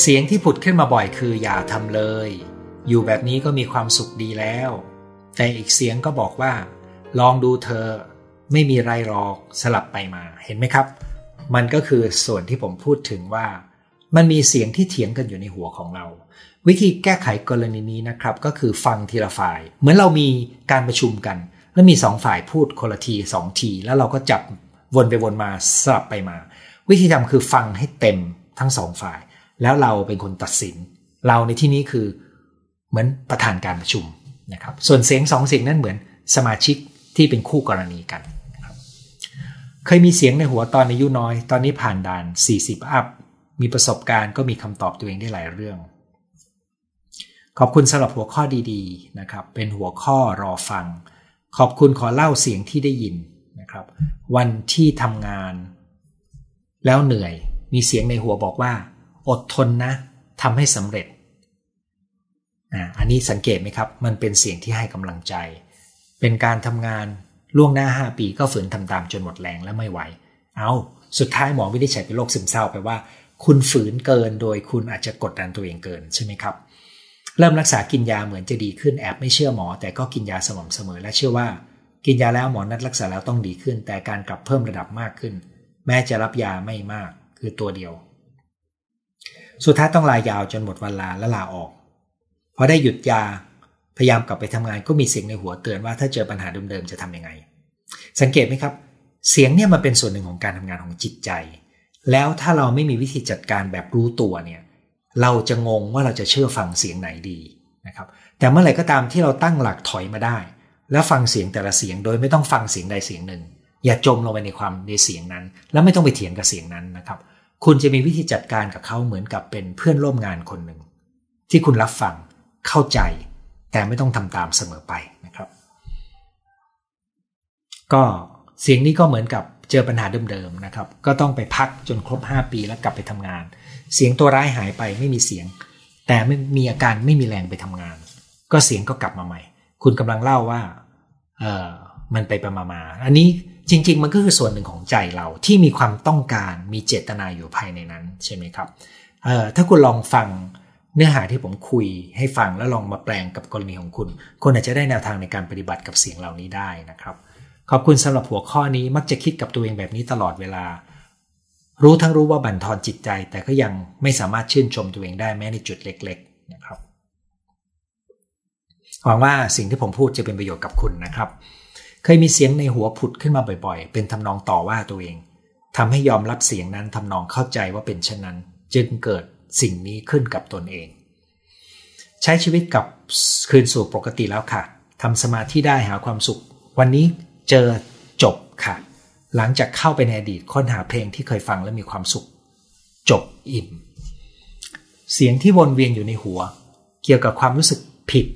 เสียงที่ผุดขึ้นมาบ่อยคืออย่าทำเลย อยู่แบบนี้ก็มีความสุขดีแล้ว แต่อีกเสียงก็บอกว่า ลองดูเธอ ไม่มีไรหรอกสลับไปมาเห็นไหมครับ มันก็คือส่วนที่ผมพูดถึงว่า มันมีเสียงที่เถียงกันอยู่ในหัวของเรา วิธีแก้ไขกรณีนี้นะครับ ก็คือฟังทีละฝ่าย เหมือนเรามีการประชุมกัน แล้วมีสองฝ่ายพูดคนละทีสองที แล้วเราก็จับวนไปวนมาสลับไปมา วิธีทำคือฟังให้เต็มทั้งสองฝ่าย แล้วเราเป็นคนตัดสิน เราในที่นี้คือเหมือนประธานการประชุมนะครับ ส่วนเสียงสองเสียงนั้นเหมือนสมาชิกที่เป็นคู่กรณีกันเคยมีเสียงในหัวตอนอายุน้อย ตอนนี้ผ่านด่าน 40 อัพ มีประสบการณ์ก็มีคำตอบตัวเองได้หลายเรื่อง ขอบคุณสำหรับหัวข้อดีๆนะครับ เป็นหัวข้อรอฟัง ขอบคุณขอเล่าเสียงที่ได้ยินนะครับ วันที่ทำงาน แล้วเหนื่อย มีเสียงในหัวบอกว่า อดทนนะทำให้สำเร็จอันนี้สังเกตไหมครับ มันเป็นเสียงที่ให้กำลังใจ เป็นการทำงานล่วงหน้า 5 ปีก็ฝืนทำตามจนหมดแรงและไม่ไหว เอาสุดท้ายหมอไม่ได้ใช้เป็นโรคซึมเศร้าแปลว่า คุณฝืนเกินโดยคุณอาจจะกดดันตัวเองเกินใช่ไหมครับ เริ่มรักษากินยาเหมือนจะดีขึ้นแอบไม่เชื่อหมอ แต่ก็กินยาสม่ำเสมอและเชื่อว่า กินยาแล้วหมอนัดรักษาแล้วต้องดีขึ้น แต่การกลับเพิ่มระดับมากขึ้น แม้จะรับยาไม่มาก คือตัวเดียว สุดท้ายต้องลายาวจนหมดวันลาและลาออกพอได้หยุดยาพยายามกลับไปทำงานก็มีเสียงในหัวเตือนว่าถ้าเจอปัญหาเดิมๆจะทํำยังไง สังเกตไหมครับ เสียงเนี่ยมันเป็นส่วนหนึ่งของการทำงานของจิตใจ แล้วถ้าเราไม่มีวิธีจัดการแบบรู้ตัวเนี่ยเราจะงงว่าเราจะเชื่อฟังเสียงไหนดีนะครับแต่เมื่อไหร่ก็ตามที่เราตั้งหลักถอยมาได้ แล้วฟังเสียงแต่ละเสียงโดยไม่ต้องฟังเสียงใดเสียงหนึ่ง อย่าจมลงไปในความในเสียงนั้น แล้วไม่ต้องไปเถียงกับเสียงนั้นนะครับ คุณจะมีวิธีจัดการกับเขาเหมือนกับเป็นเพื่อนร่วมงานคนหนึ่ง ที่คุณรับฟังเข้าใจ แต่ไม่ต้องทำตามเสมอไปนะครับ ก็เสียงนี้ก็เหมือนกับเจอปัญหาเดิมๆนะครับ ก็ต้องไปพักจนครบ 5 ปีแล้วกลับไปทำงาน เสียงตัวร้ายหายไปไม่มีเสียง แต่ไม่มีอาการไม่มีแรงไปทำงาน ก็เสียงก็กลับมาใหม่ คุณกำลังเล่าว่าเออมันไปปมามาอันนี้ จริง ๆ มันก็คือส่วนหนึ่งของใจเราที่มีความต้องการมีเจตนาอยู่ภายในนั้นใช่ไหมครับเออถ้าคุณลองฟังเนื้อหาที่ผมคุยให้ฟังแล้วลองมาแปลงกับกรณีของคุณ คุณอาจจะได้แนวทางในการปฏิบัติกับเสียงเหล่านี้ได้นะครับ ขอบคุณสำหรับหัวข้อนี้มักจะคิดกับตัวเองแบบนี้ตลอดเวลา รู้ทั้งรู้ว่าบั่นทอนจิตใจ แต่ก็ยังไม่สามารถชื่นชมตัวเองได้แม้ในจุดเล็ก ๆ นะครับหวังว่าสิ่งที่ผมพูดจะเป็นประโยชน์กับคุณนะครับ เคยมีเสียงในหัวผุดขึ้นมาบ่อยๆ เป็นทำนองต่อว่าตัวเองทำให้ยอมรับเสียงนั้นทำนองเข้าใจว่าเป็นเช่นนั้น จึงเกิดสิ่งนี้ขึ้นกับตนเอง ใช้ชีวิตกับคืนสู่ปกติแล้วค่ะทำสมาธิได้หาความสุข วันนี้เจอจบค่ะ หลังจากเข้าไปในอดีตค้นหาเพลงที่เคยฟังและมีความสุข จบอิ่ม เสียงที่วนเวียนอยู่ในหัว เกี่ยวกับความรู้สึกผิด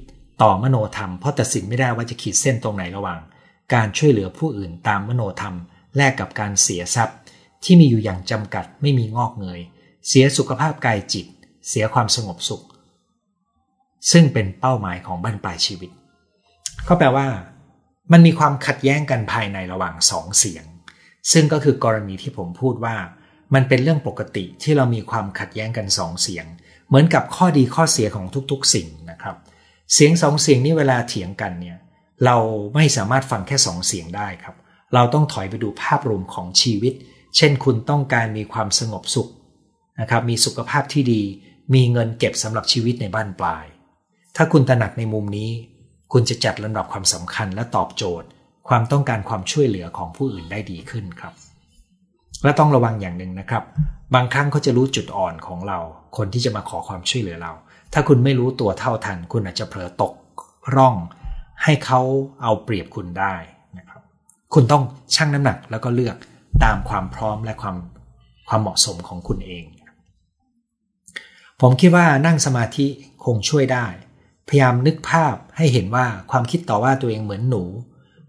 ต่อมโนธรรมเพราะตัดสินไม่ได้ว่าจะขีดเส้นตรงไหนระหว่าง การช่วยเหลือผู้อื่นตามมโนธรรม แลกกับการเสียทรัพย์ ที่มีอยู่อย่างจำกัดไม่มีงอกเงย เสียสุขภาพกายจิต เสียความสงบสุข ซึ่งเป็นเป้าหมายของบั้นปลายชีวิต ก็แปลว่า มันมีความขัดแย้งกันภายในระหว่างสองเสียง ซึ่งก็คือกรณีที่ผมพูดว่า มันเป็นเรื่องปกติที่เรามีความขัดแย้งกันสองเสียง เหมือนกับข้อดีข้อเสียของทุกๆ สิ่งนะครับ เสียงสองเสียงนี้เวลาเถียงกันเนี่ย เราไม่สามารถฟังแค่สองเสียงได้ครับ เราต้องถอยไปดูภาพรวมของชีวิต เช่นคุณต้องการมีความสงบสุขนะครับมีสุขภาพที่ดี มีเงินเก็บสำหรับชีวิตในบ้านปลาย ถ้าคุณตระหนักในมุมนี้ คุณจะจัดลำดับความสำคัญและตอบโจทย์ ความต้องการความช่วยเหลือของผู้อื่นได้ดีขึ้นครับ และต้องระวังอย่างหนึ่งนะครับ บางครั้งเขาจะรู้จุดอ่อนของเรา คนที่จะมาขอความช่วยเหลือเรา ถ้าคุณไม่รู้ตัวเท่าทัน คุณอาจจะเผลอตกร่อง ให้เขาเอาเปรียบคุณได้นะครับ คุณต้องชั่งน้ำหนักแล้วก็เลือกตามความพร้อมและความความเหมาะสมของคุณเอง ผมคิดว่านั่งสมาธิคงช่วยได้ พยายามนึกภาพให้เห็นว่าความคิดต่อว่าตัวเองเหมือนหนู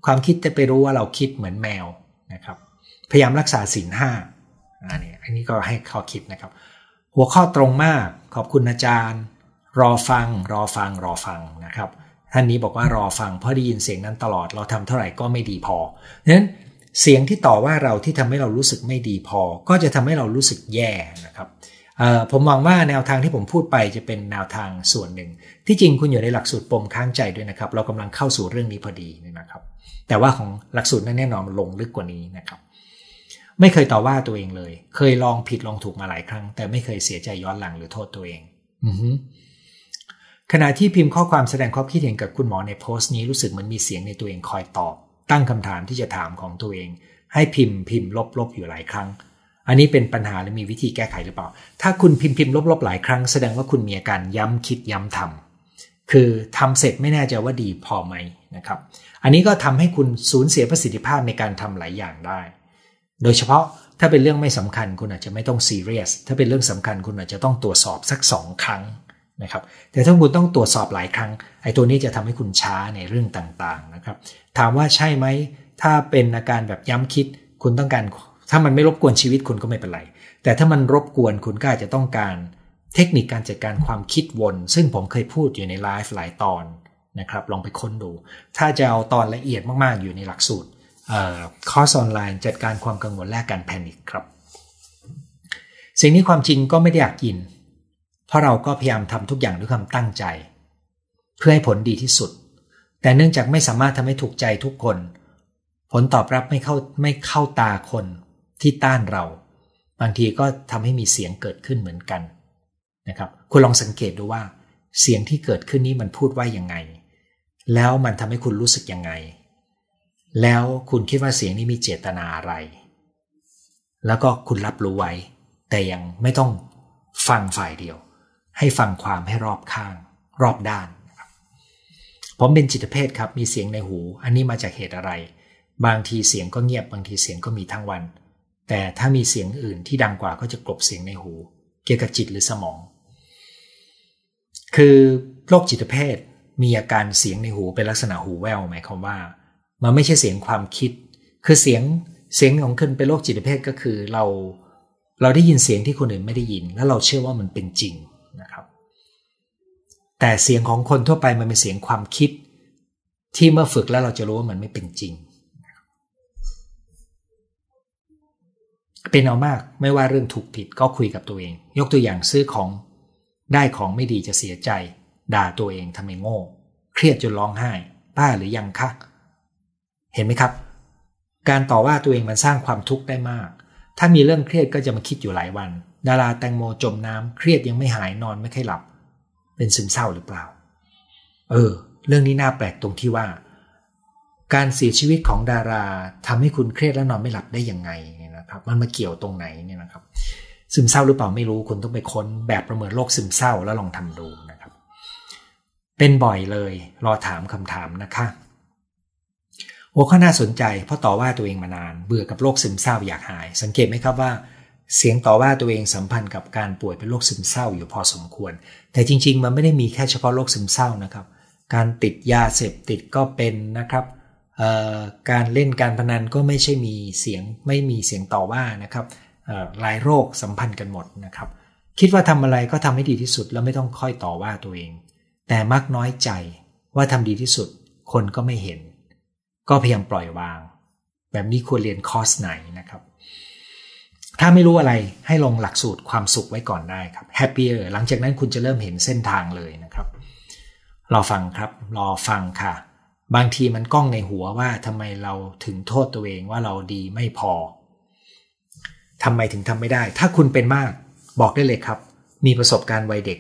ความคิดจะไปรู้ว่าเราคิดเหมือนแมวนะครับ พยายามรักษาศีลห้าอันนี้อันนี้ก็ให้ข้อคิดนะครับ หัวข้อตรงมากขอบคุณอาจารย์ รอฟัง รอฟังรอฟังนะครับ ท่านนี้บอกว่ารอฟังเพราะได้ยินเสียงนั้นตลอดเราทำเท่าไหร่ก็ไม่ดีพอนั้นเสียงที่ต่อว่าเราที่ทำให้เรารู้สึกไม่ดีพอ ก็จะทำให้เรารู้สึกแย่นะครับผมหวังว่าแนวทางที่ผมพูดไปจะเป็นแนวทางส่วนหนึ่ง ที่จริงคุณอยู่ในหลักสูตรปมค้างใจด้วยนะครับ เรากำลังเข้าสู่เรื่องนี้พอดีนะครับ แต่ว่าของหลักสูตรนั้นแน่นอนมันลงลึกกว่านี้นะครับ ไม่เคยต่อว่าตัวเองเลย เคยลองผิดลองถูกมาหลายครั้ง แต่ไม่เคยเสียใจย้อนหลังหรือโทษตัวเอง อื ขณะที่พิมพ์ข้อความแสดงความคิดเห็นกับคุณหมอในโพสต์นี้รู้สึกเหมือนมีเสียงในตัวเองคอยตอบ ตั้งคำถามที่จะถามของตัวเอง ให้พิมพ์พิมพ์ลบๆอยู่หลายครั้ง อันนี้เป็นปัญหาหรือมีวิธีแก้ไขหรือเปล่า ถ้าคุณพิมพ์พิมพ์ลบๆหลายครั้งแสดงว่าคุณมีอาการย้ำคิดย้ำทำคือทำเสร็จไม่แน่ใจว่าดีพอไหมนะครับ อันนี้ก็ทำให้คุณสูญเสียประสิทธิภาพในการทำหลายอย่างได้ โดยเฉพาะถ้าเป็นเรื่องไม่สำคัญคุณอาจจะไม่ต้องซีเรียสถ้าเป็นเรื่องสำคัญคุณอาจจะต้องตรวจสอบสักสองครั้ง นะครับแต่ถ้าคุณต้องตรวจสอบหลายครั้งไอ้ตัวนี้จะทำให้คุณช้าในเรื่องต่างๆนะครับ ถามว่าใช่ไหมถ้าเป็นอาการแบบย้ำคิดคุณต้องการถ้ามันไม่รบกวนชีวิตคุณก็ไม่เป็นไร แต่ถ้ามันรบกวนคุณก็อาจจะต้องการเทคนิคการจัดการความคิดวน ซึ่งผมเคยพูดอยู่ในไลฟ์หลายตอนนะครับลองไปค้นดู ถ้าจะเอาตอนละเอียดมากๆอยู่ในหลักสูตรคอร์สออนไลน์จัดการความกังวลและการ panic ครับ สิ่งนี้ความจริงก็ไม่ได้อยากกิน เพราะเราก็พยายามทำทุกอย่างด้วยความตั้งใจ เพื่อให้ผลดีที่สุด แต่เนื่องจากไม่สามารถทำให้ถูกใจทุกคน ผลตอบรับไม่เข้าไม่เข้าตาคนที่ต้านเรา บางทีก็ทำให้มีเสียงเกิดขึ้นเหมือนกันนะครับคุณลองสังเกตดูว่า เสียงที่เกิดขึ้นนี้มันพูดว่ายังไง แล้วมันทำให้คุณรู้สึกยังไง แล้วคุณคิดว่าเสียงนี้มีเจตนาอะไร แล้วก็คุณรับรู้ไว้ แต่ยังไม่ต้องฟังฝ่ายเดียว ให้ฟังความให้รอบข้าง รอบด้าน ผมเป็นจิตเภทครับ มีเสียงในหู อันนี้มาจากเหตุอะไร บางทีเสียงก็เงียบ บางทีเสียงก็มีทั้งวัน แต่ถ้ามีเสียงอื่นที่ดังกว่าก็จะกลบเสียงในหู เกี่ยวกับจิตหรือสมอง คือโรคจิตเภทมีอาการเสียงในหูเป็นลักษณะหูแว่วหมายความว่า มันไม่ใช่เสียงความคิด คือเสียงเสียงของคนเป็นโรคจิตเภทก็คือเรา เราได้ยินเสียงที่คนอื่นไม่ได้ยิน แล้วเราเชื่อว่ามันเป็นจริง นะครับ แต่เสียงของคนทั่วไปมันเป็นเสียงความคิด ที่เมื่อฝึกแล้วเราจะรู้ว่ามันไม่เป็นจริง เป็นเอามากไม่ว่าเรื่องถูกผิดก็คุยกับตัวเอง ยกตัวอย่างซื้อของได้ของไม่ดีจะเสียใจ ด่าตัวเองทำไมโง่ เครียดจนร้องไห้ป้าหรือยังคะเห็นไหมครับ การต่อว่าตัวเองมันสร้างความทุกข์ได้มาก ถ้ามีเรื่องเครียดก็จะมาคิดอยู่หลายวัน ดาราแตงโมจมน้ำเครียดยังไม่หายนอนไม่ค่อยหลับ เป็นซึมเศร้าหรือเปล่า เออ เรื่องนี้น่าแปลกตรงที่ว่า การเสียชีวิตของดาราทำให้คุณเครียดและนอนไม่หลับได้ยังไงเนี่ยนะครับ มันมาเกี่ยวตรงไหนเนี่ยนะครับ ซึมเศร้าหรือเปล่าไม่รู้คุณต้องไปค้นแบบประเมินโรคซึมเศร้าแล้วลองทำดูนะครับ เป็นบ่อยเลย รอถามคำถามนะคะหัวข้อน่าสนใจเพราะต่อว่าตัวเองมานาน เบื่อกับโรคซึมเศร้าอยากหาย สังเกตไหมครับว่า เสียงต่อว่าตัวเองสัมพันธ์กับการป่วยเป็นโรคซึมเศร้าอยู่พอสมควร แต่จริง ๆ มันไม่ได้มีแค่เฉพาะโรคซึมเศร้านะครับ การติดยาเสพติดก็เป็นนะครับการเล่นการพนันก็ไม่ใช่มีเสียงไม่มีเสียงต่อว่านะครับหลายโรคสัมพันธ์กันหมดนะครับ คิดว่าทำอะไรก็ทำให้ดีที่สุดแล้วไม่ต้องค่อยต่อว่าตัวเอง แต่มักน้อยใจว่าทำดีที่สุดคนก็ไม่เห็น ก็พยายามปล่อยวาง แบบนี้ควรเรียนคอร์สไหนนะครับ ถ้าไม่รู้อะไรให้ลงหลักสูตรความสุขไว้ก่อนได้ครับ happier หลังจากนั้นคุณจะเริ่มเห็นเส้นทางเลยนะครับ รอฟังครับ รอฟังค่ะ บางทีมันก้องในหัวว่าทำไมเราถึงโทษตัวเองว่าเราดีไม่พอทำไมถึงทำไม่ได้ ถ้าคุณเป็นมากบอกได้เลยครับ มีประสบการณ์วัยเด็ก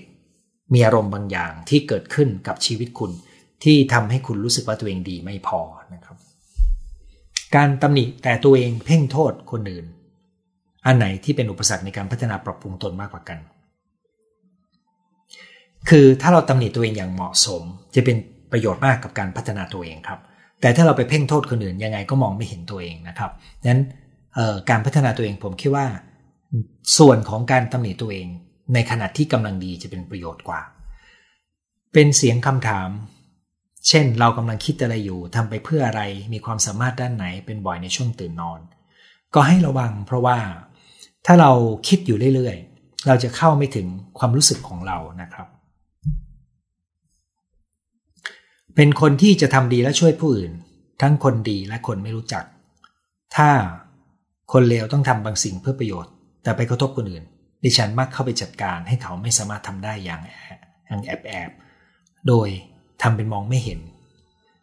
มีอารมณ์บางอย่างที่เกิดขึ้นกับชีวิตคุณ ที่ทำให้คุณรู้สึกว่าตัวเองดีไม่พอนะครับ การตำหนิแต่ตัวเองเพ่งโทษคนอื่น อันไหนที่เป็นอุปสรรคในการพัฒนาปรับปรุงตนมากกว่ากัน คือถ้าเราตำหนิตัวเองอย่างเหมาะสม จะเป็นประโยชน์มากกับการพัฒนาตัวเองครับ แต่ถ้าเราไปเพ่งโทษคนอื่นยังไงก็มองไม่เห็นตัวเองนะครับดังนั้นการพัฒนาตัวเองผมคิดว่า ส่วนของการตำหนิตัวเอง ในขณะที่กำลังดีจะเป็นประโยชน์กว่า เป็นเสียงคำถาม เช่น เรากำลังคิดอะไรอยู่ทำไปเพื่ออะไรมีความสามารถด้านไหนเป็นบ่อยในช่วงตื่นนอน ก็ให้ระวังเพราะว่า ถ้าเราคิดอยู่เรื่อยๆ เราจะเข้าไม่ถึงความรู้สึกของเรานะครับ เป็นคนที่จะทำดีและช่วยผู้อื่น ทั้งคนดีและคนไม่รู้จัก ถ้าคนเลวต้องทำบางสิ่งเพื่อประโยชน์ แต่ไปกระทบคนอื่น ดิฉันมักเข้าไปจัดการให้เขาไม่สามารถทำได้อย่างอย่างแอบแอบโดยทำเป็นมองไม่เห็น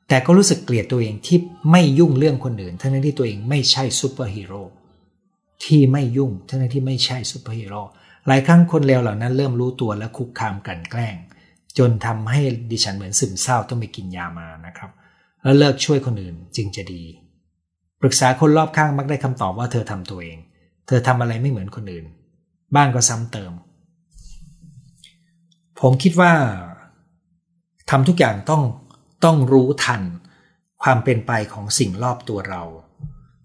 แต่ก็รู้สึกเกลียดตัวเองที่ไม่ยุ่งเรื่องคนอื่น ทั้งที่ตัวเองไม่ใช่ซูเปอร์ฮีโร่ ที่ไม่ยุ่งทั้งที่ไม่ใช่ซูเปอร์ฮีโร่หลายครั้งคนเลวเหล่านั้นเริ่มรู้ตัวและคุกคามกันแกล้ง จนทำให้ดิฉันเหมือนซึมเศร้าต้องไปกินยามานะครับ แล้วเลิกช่วยคนอื่นจึงจะดี ปรึกษาคนรอบข้างมักได้คำตอบว่าเธอทำตัวเอง เธอทำอะไรไม่เหมือนคนอื่น บ้างก็ซ้ำเติม ผมคิดว่าทำทุกอย่างต้องต้องรู้ทัน ความเป็นไปของสิ่งรอบตัวเรา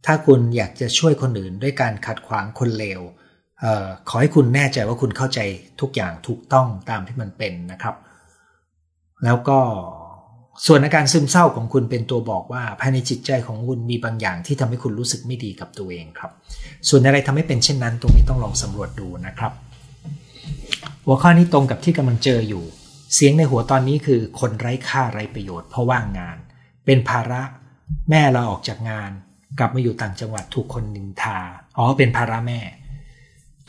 ถ้าคุณอยากจะช่วยคนอื่นด้วยการขัดขวางคนเลวออขอให้คุณแน่ใจว่าคุณเข้าใจทุกอย่างถูกต้องตามที่มันเป็นนะครับ แล้วก็ส่วนอาการซึมเศร้าของคุณเป็นตัวบอกว่าภายในจิตใจของคุณมีบางอย่างที่ทำให้คุณรู้สึกไม่ดีกับตัวเองครับ ส่วนอะไรทำให้เป็นเช่นนั้น ตรงนี้ต้องลองสำรวจดูนะครับ หัวข้อนี้ตรงกับที่กำลังเจออยู่ เสียงในหัวตอนนี้คือคนไร้ค่าไร้ประโยชน์เพราะว่างงาน เป็นภาระ แม่เราออกจากงาน กลับมาอยู่ต่างจังหวัดถูกคนนินทา อ๋อเป็นภาระแม่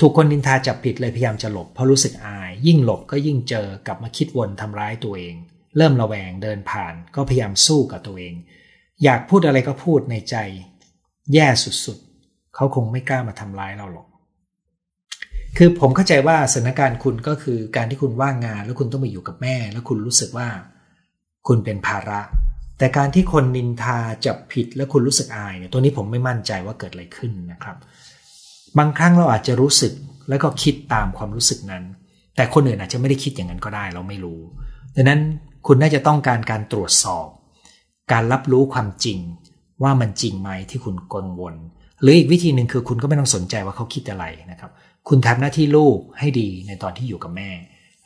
ถูกคนนินทาจับผิดเลยพยายามจะหลบเพราะรู้สึกอาย ยิ่งหลบก็ยิ่งเจอกลับมาคิดวนทำร้ายตัวเอง เริ่มระแวงเดินผ่านก็พยายามสู้กับตัวเอง อยากพูดอะไรก็พูดในใจ แย่สุดๆ เขาคงไม่กล้ามาทำร้ายเราหรอก คือผมเข้าใจว่าสถานการณ์คุณก็คือการที่คุณว่างงานแล้วคุณต้องมาอยู่กับแม่ แล้วคุณรู้สึกว่า คุณเป็นภาระ แต่การที่คนนินทาจับผิดแล้วคุณรู้สึกอายเนี่ยตัวนี้ผมไม่มั่นใจว่าเกิดอะไรขึ้นนะครับ บางครั้งเราอาจจะรู้สึกแล้วก็คิดตามความรู้สึกนั้น แต่คนอื่นอาจจะไม่ได้คิดอย่างนั้นก็ได้เราไม่รู้ดังนั้นคุณน่าจะต้องการการตรวจสอบ การรับรู้ความจริง ว่ามันจริงไหมที่คุณกังวล หรืออีกวิธีหนึ่งคือคุณก็ไม่ต้องสนใจว่าเขาคิดอะไรนะครับ คุณทำหน้าที่ลูกให้ดีในตอนที่อยู่กับแม่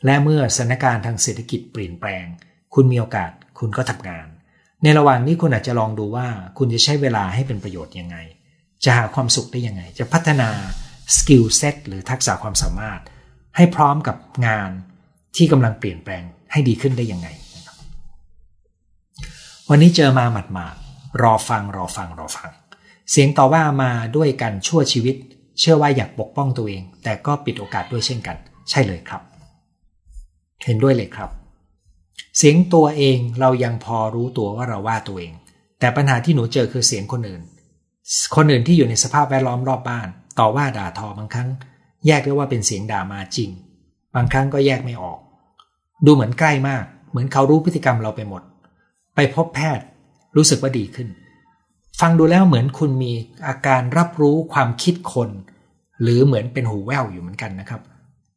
และเมื่อสถานการณ์ทางเศรษฐกิจเปลี่ยนแปลง คุณมีโอกาสคุณก็ทำงาน ในระหว่างนี้คุณอาจจะลองดูว่า คุณจะใช้เวลาให้เป็นประโยชน์ยังไง จะหาความสุขได้ยังไง จะพัฒนา skill set หรือทักษะความสามารถ ให้พร้อมกับงานที่กำลังเปลี่ยนแปลงให้ดีขึ้นได้ยังไงวันนี้เจอมาหมาดๆรอฟังรอฟังรอฟัง เสียงต่อว่ามาด้วยกันชั่วชีวิต เชื่อว่าอยากปกป้องตัวเอง แต่ก็ปิดโอกาสด้วยเช่นกัน ใช่เลยครับ เห็นด้วยเลยครับ เสียงตัวเองเรายังพอรู้ตัวว่าเราว่าตัวเอง แต่ปัญหาที่หนูเจอคือเสียงคนอื่น คนอื่นที่อยู่ในสภาพแวดล้อมรอบบ้าน ต่อว่าด่าทอบางครั้ง แยกได้ว่าเป็นเสียงด่ามาจริง บางครั้งก็แยกไม่ออก ดูเหมือนใกล้มาก เหมือนเขารู้พฤติกรรมเราไปหมด ไปพบแพทย์ รู้สึกว่าดีขึ้น ฟังดูแล้วเหมือนคุณมีอาการรับรู้ความคิดคน หรือเหมือนเป็นหูแว่วอยู่เหมือนกันนะครับ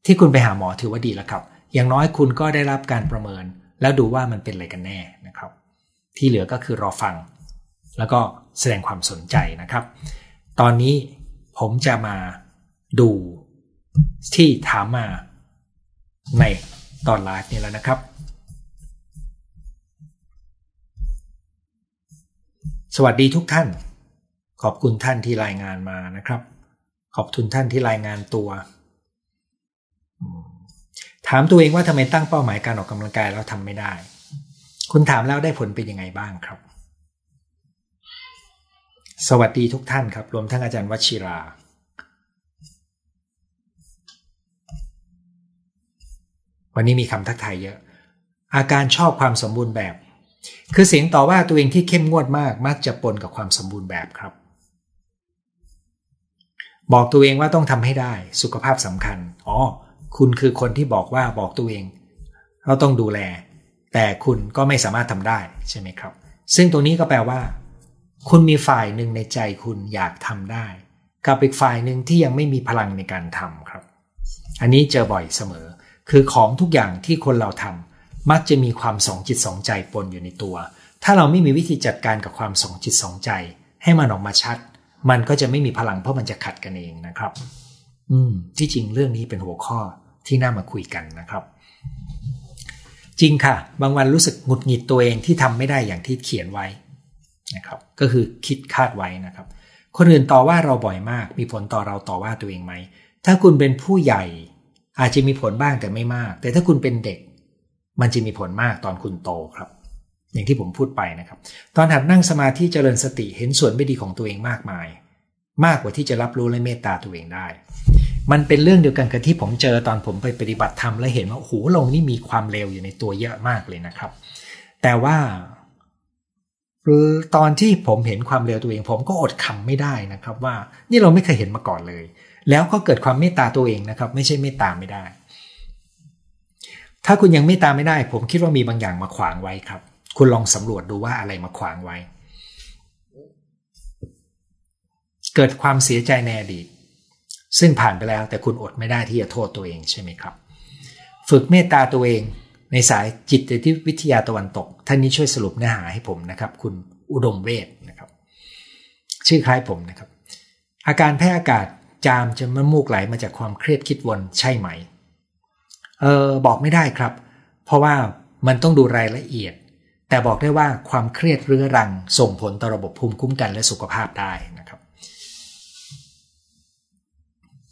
ที่คุณไปหาหมอถือว่าดีแล้วครับ อย่างน้อยคุณก็ได้รับการประเมิน แล้วดูว่ามันเป็นอะไรกันแน่นะครับ ที่เหลือก็คือรอฟัง แล้วก็แสดงความสนใจนะครับ ตอนนี้ผมจะมาดูที่ถามมาในตอนไลฟ์นี้แล้วนะครับ สวัสดีทุกท่าน ขอบคุณท่านที่รายงานมานะครับ ขอบคุณท่านที่รายงานตัว ถามตัวเองว่าทำไมตั้งเป้าหมายการออกกำลังกายแล้วทำไม่ได้ คุณถามแล้วได้ผลเป็นยังไงบ้างครับ สวัสดีทุกท่านครับ รวมทั้งอาจารย์วชิราวันนี้มีคำทักทายเยอะ อาการชอบความสมบูรณ์แบบ คือเสียงต่อว่าตัวเองที่เข้มงวดมากมักจะปนกับความสมบูรณ์แบบครับ บอกตัวเองว่าต้องทำให้ได้ สุขภาพสำคัญ อ๋อ คุณคือคนที่บอกว่าบอกตัวเองเราต้องดูแล แต่คุณก็ไม่สามารถทำได้ใช่ไหมครับ ซึ่งตรงนี้ก็แปลว่า คุณมีฝ่ายหนึ่งในใจคุณอยากทำได้ กับอีกฝ่ายหนึ่งที่ยังไม่มีพลังในการทำครับ อันนี้เจอบ่อยเสมอ คือของทุกอย่างที่คนเราทำมักจะมีความสองจิตสองใจปนอยู่ในตัว ถ้าเราไม่มีวิธีจัดการกับความสองจิตสองใจ ให้มันออกมาชัด มันก็จะไม่มีพลังเพราะมันจะขัดกันเองนะครับ อืม ที่จริงเรื่องนี้เป็นหัวข้อ ที่น่ามาคุยกันนะครับ จริงค่ะ บางวันรู้สึกหงุดหงิดตัวเองที่ทำไม่ได้อย่างที่เขียนไว้นะครับ ก็คือคิดคาดไว้นะครับ คนอื่นต่อว่าเราบ่อยมาก มีผลต่อเราต่อว่าตัวเองไหม ถ้าคุณเป็นผู้ใหญ่ อาจจะมีผลบ้างแต่ไม่มาก แต่ถ้าคุณเป็นเด็ก มันจะมีผลมากตอนคุณโตครับ อย่างที่ผมพูดไปนะครับ ตอนหัดนั่งสมาธิเจริญสติเห็นส่วนไม่ดีของตัวเองมากมาย มากกว่าที่จะรับรู้และเมตตาตัวเองได้ มันเป็นเรื่องเดียวกันกับที่ผมเจอตอนผมไปปฏิบัติธรรมแล้วเห็นว่าโอ้โหลงนี่มีความเลวอยู่ในตัวเยอะมากเลยนะครับ แต่ว่าตอนที่ผมเห็นความเลวตัวเอง ผมก็อดคำไม่ได้นะครับ ว่านี่เราไม่เคยเห็นมาก่อนเลย แล้วก็เกิดความเมตตาตัวเองนะครับ ไม่ใช่เมตตาไม่ได้ ถ้าคุณยังเมตตาไม่ได้ ผมคิดว่ามีบางอย่างมาขวางไว้ครับ คุณลองสำรวจดูว่าอะไรมาขวางไว้ เกิดความเสียใจในอดีต ซึ่งผ่านไปแล้วแต่คุณอดไม่ได้ที่จะโทษตัวเองใช่ไหมครับ ฝึกเมตตาตัวเองในสายจิตวิทยาตะวันตก ท่านนี้ช่วยสรุปเนื้อหาให้ผมนะครับ คุณอุดมเวทนะครับ ชื่อคล้ายผมนะครับ อาการแพ้อากาศจามจนมันมูกไหลมาจากความเครียดคิดวนใช่ไหม เออบอกไม่ได้ครับ เพราะว่ามันต้องดูรายละเอียด แต่บอกได้ว่าความเครียดเรื้อรังส่งผลต่อระบบภูมิคุ้มกันและสุขภาพได้นะ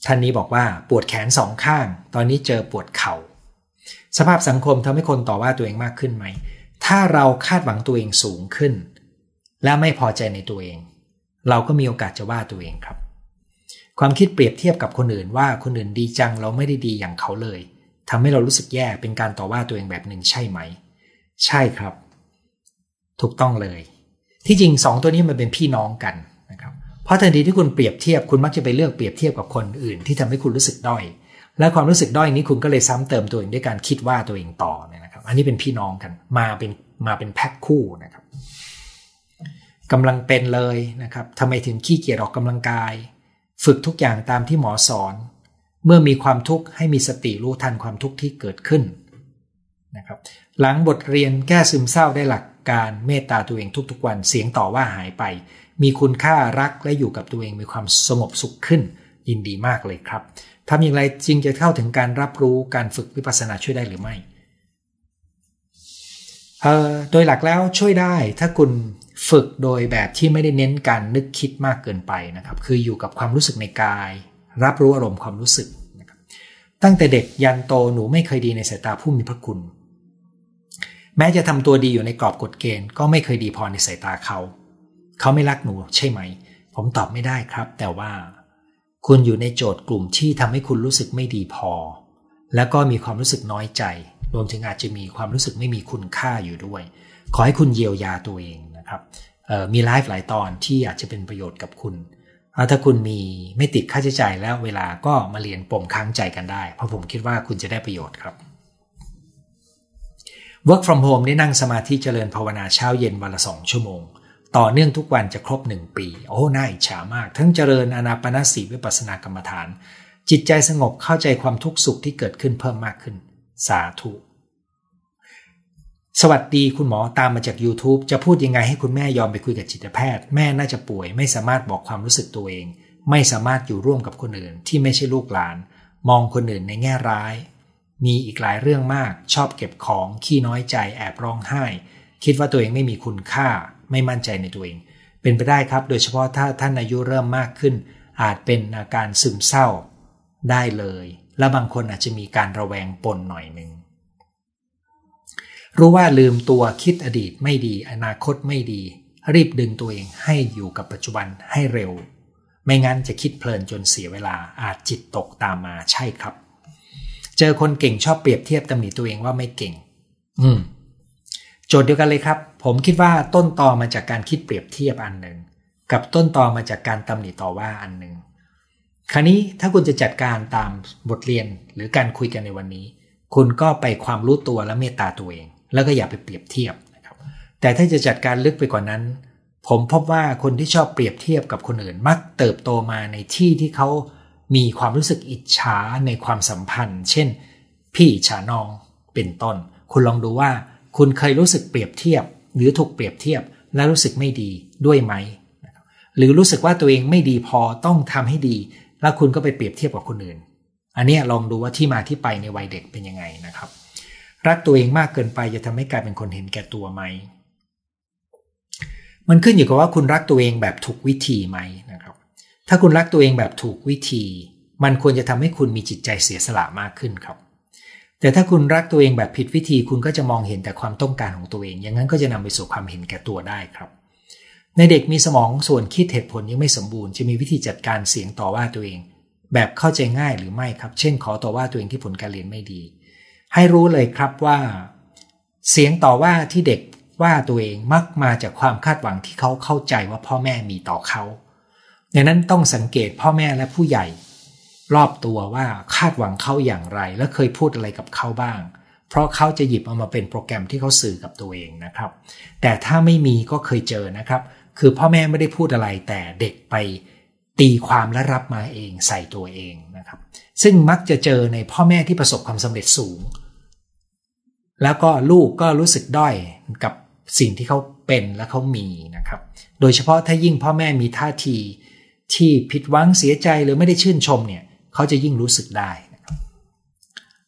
ท่านนี้บอกว่าปวดแขนสองข้าง ตอนนี้เจอปวดเขา่า สภาพสังคมทำให้คนต่อว่าตัวเองมากขึ้นไหม ถ้าเราคาดหวังตัวเองสูงขึ้น และไม่พอใจในตัวเอง เราก็มีโอกาสจะว่าตัวเองครับ ความคิดเปรียบเทียบกับคนอื่นว่าคนอื่นดีจังเราไม่ได้ดีอย่างเขาเลยทำให้เรารู้สึกแย่เป็นการต่อว่าตัวเองแบบหนึ่งใช่ไหม ใช่ครับ ถูกต้องเลย ที่จริงสองตัวนี้มันเป็นพี่น้องกัน เพราะทันทีที่คุณเปรียบเทียบคุณมักจะไปเลือกเปรียบเทียบกับคนอื่น ที่ทำให้คุณรู้สึกด้อย และความรู้สึกด้อยนี้คุณก็เลยซ้ำเติมตัวเองด้วยการคิดว่าตัวเองต่อเนี่ยนะครับ อันนี้เป็นพี่น้องกันมาเป็นมาเป็นแพ็คคู่นะครับกำลังเป็นเลยนะครับทำไมถึงขี้เกียจออกกำลังกาย ฝึกทุกอย่างตามที่หมอสอน เมื่อมีความทุกข์ให้มีสติรู้ทันความทุกข์ที่เกิดขึ้นนะครับหลังบทเรียนแก้ซึมเศร้าได้หลักการเมตตาตัวเองทุกๆวันเสียงต่อว่าหายไป มีคุณค่ารักและอยู่กับตัวเองมีความสงบสุขขึ้น ยินดีมากเลยครับทำอย่างไรจริงจะเข้าถึงการรับรู้การฝึกวิปัสสนาช่วยได้หรือไม่โดยหลักแล้วช่วยได้ถ้าคุณฝึกโดยแบบที่ไม่ได้เน้นการนึกคิดมากเกินไปนะครับ คืออยู่กับความรู้สึกในกาย รับรู้อารมณ์ความรู้สึกนะครับตั้งแต่เด็กยันโตหนูไม่เคยดีในสายตาผู้มีพระคุณ แม้จะทำตัวดีอยู่ในกรอบกฎเกณฑ์ ก็ไม่เคยดีพอในสายตาเขา เขาไม่รักหนูใช่ไหม ผมตอบไม่ได้ครับ แต่ว่า คุณอยู่ในโจทย์กลุ่มที่ทำให้คุณรู้สึกไม่ดีพอ แล้วก็มีความรู้สึกน้อยใจ รวมถึงอาจจะมีความรู้สึกไม่มีคุณค่าอยู่ด้วย ขอให้คุณเยียวยาตัวเองนะครับมีไลฟ์หลายตอนที่อาจจะเป็นประโยชน์กับคุณถ้าคุณมีไม่ติดค่าใช้จ่ายแล้วเวลาก็มาเรียนปมค้างใจกันได้ เพราะผมคิดว่าคุณจะได้ประโยชน์ครับ Work from home ได้นั่งสมาธิเจริญภาวนาเช้าเย็นวันละสองชั่วโมง ต่อเนื่องทุกวันจะครบหนึ่งปี โอ้น่าอิจฉามาก ทั้งเจริญอนาปนาสีวิปัสนากรรมฐาน จิตใจสงบเข้าใจความทุกข์สุขที่เกิดขึ้นเพิ่มมากขึ้น สาธุ สวัสดีคุณหมอตามมาจาก YouTube จะพูดยังไงให้คุณแม่ยอมไปคุยกับจิตแพทย์ แม่น่าจะป่วย ไม่สามารถบอกความรู้สึกตัวเอง ไม่สามารถอยู่ร่วมกับคนอื่น ที่ไม่ใช่ลูกหลาน มองคนอื่นในแง่ร้าย มีอีกหลายเรื่องมาก ชอบเก็บของขี้น้อยใจแอบร้องไห้ คิดว่าตัวเองไม่มีคุณค่า ไม่มั่นใจในตัวเอง เป็นไปได้ครับโดยเฉพาะถ้าท่านอายุเริ่มมากขึ้น อาจเป็นอาการซึมเศร้าได้เลย และบางคนอาจจะมีการระแวงปนหน่อยหนึ่งรู้ว่าลืมตัวคิดอดีตไม่ดี อนาคตไม่ดี รีบดึงตัวเองให้อยู่กับปัจจุบันให้เร็ว ไม่งั้นจะคิดเพลินจนเสียเวลาอาจจิตตกตามมาใช่ครับ เจอคนเก่งชอบเปรียบเทียบตำหนิตัวเองว่าไม่เก่ง อืม โจทย์เดียวกันเลยครับ ผมคิดว่าต้นตอมาจากการคิดเปรียบเทียบอันหนึ่งกับต้นตอมาจากการตำหนิต่อว่าอันหนึ่งคราวนี้ถ้าคุณจะจัดการตามบทเรียนหรือการคุยกันในวันนี้ คุณก็ไปความรู้ตัวและเมตตาตัวเอง แล้วก็อย่าไปเปรียบเทียบนะครับ แต่ถ้าจะจัดการลึกไปกว่านั้น ผมพบว่าคนที่ชอบเปรียบเทียบกับคนอื่น มักเติบโตมาในที่ที่เขามีความรู้สึกอิจฉาในความสัมพันธ์ เช่น พี่ฉาน้องเป็นต้น คุณลองดูว่า คุณเคยรู้สึกเปรียบเทียบ หรือถูกเปรียบเทียบ และรู้สึกไม่ดีด้วยไหม หรือรู้สึกว่าตัวเองไม่ดีพอต้องทำให้ดี แล้วคุณก็ไปเปรียบเทียบกับคนอื่น อันนี้ลองดูว่าที่มาที่ไปในวัยเด็กเป็นยังไงนะครับ รักตัวเองมากเกินไปจะทำให้กลายเป็นคนเห็นแก่ตัวไหม มันขึ้นอยู่กับว่าคุณรักตัวเองแบบถูกวิธีไหมนะครับ ถ้าคุณรักตัวเองแบบถูกวิธี มันควรจะทำให้คุณมีจิตใจเสียสละมากขึ้นครับ แต่ถ้าคุณรักตัวเองแบบผิดวิธีคุณก็จะมองเห็นแต่ความต้องการของตัวเอง อย่างนั้นก็จะนำไปสู่ความเห็นแก่ตัวได้ครับ ในเด็กมีสมองส่วนคิดเหตุผลยังไม่สมบูรณ์จะมีวิธีจัดการเสียงต่อว่าตัวเอง แบบเข้าใจง่ายหรือไม่ครับ เช่น ขอต่อว่าตัวเองที่ผลการเรียนไม่ดี ให้รู้เลยครับว่า เสียงต่อว่าที่เด็กว่าตัวเองมักมาจากความคาดหวังที่เขาเข้าใจว่าพ่อแม่มีต่อเขาดังนั้นต้องสังเกตพ่อแม่และผู้ใหญ่ รอบตัวว่าคาดหวังเขาอย่างไร และเคยพูดอะไรกับเขาบ้าง เพราะเขาจะหยิบเอามาเป็นโปรแกรมที่เขาสื่อกับตัวเองนะครับ แต่ถ้าไม่มีก็เคยเจอนะครับ คือพ่อแม่ไม่ได้พูดอะไรแต่เด็กไปตีความและรับมาเองใส่ตัวเองนะครับ ซึ่งมักจะเจอในพ่อแม่ที่ประสบความสำเร็จสูง แล้วก็ลูกก็รู้สึกด้อยกับสิ่งที่เขาเป็นและเขามีนะครับ โดยเฉพาะถ้ายิ่งพ่อแม่มีท่าทีที่ผิดหวังเสียใจหรือไม่ได้ชื่นชมเนี่ย เขาจะยิ่งรู้สึกได้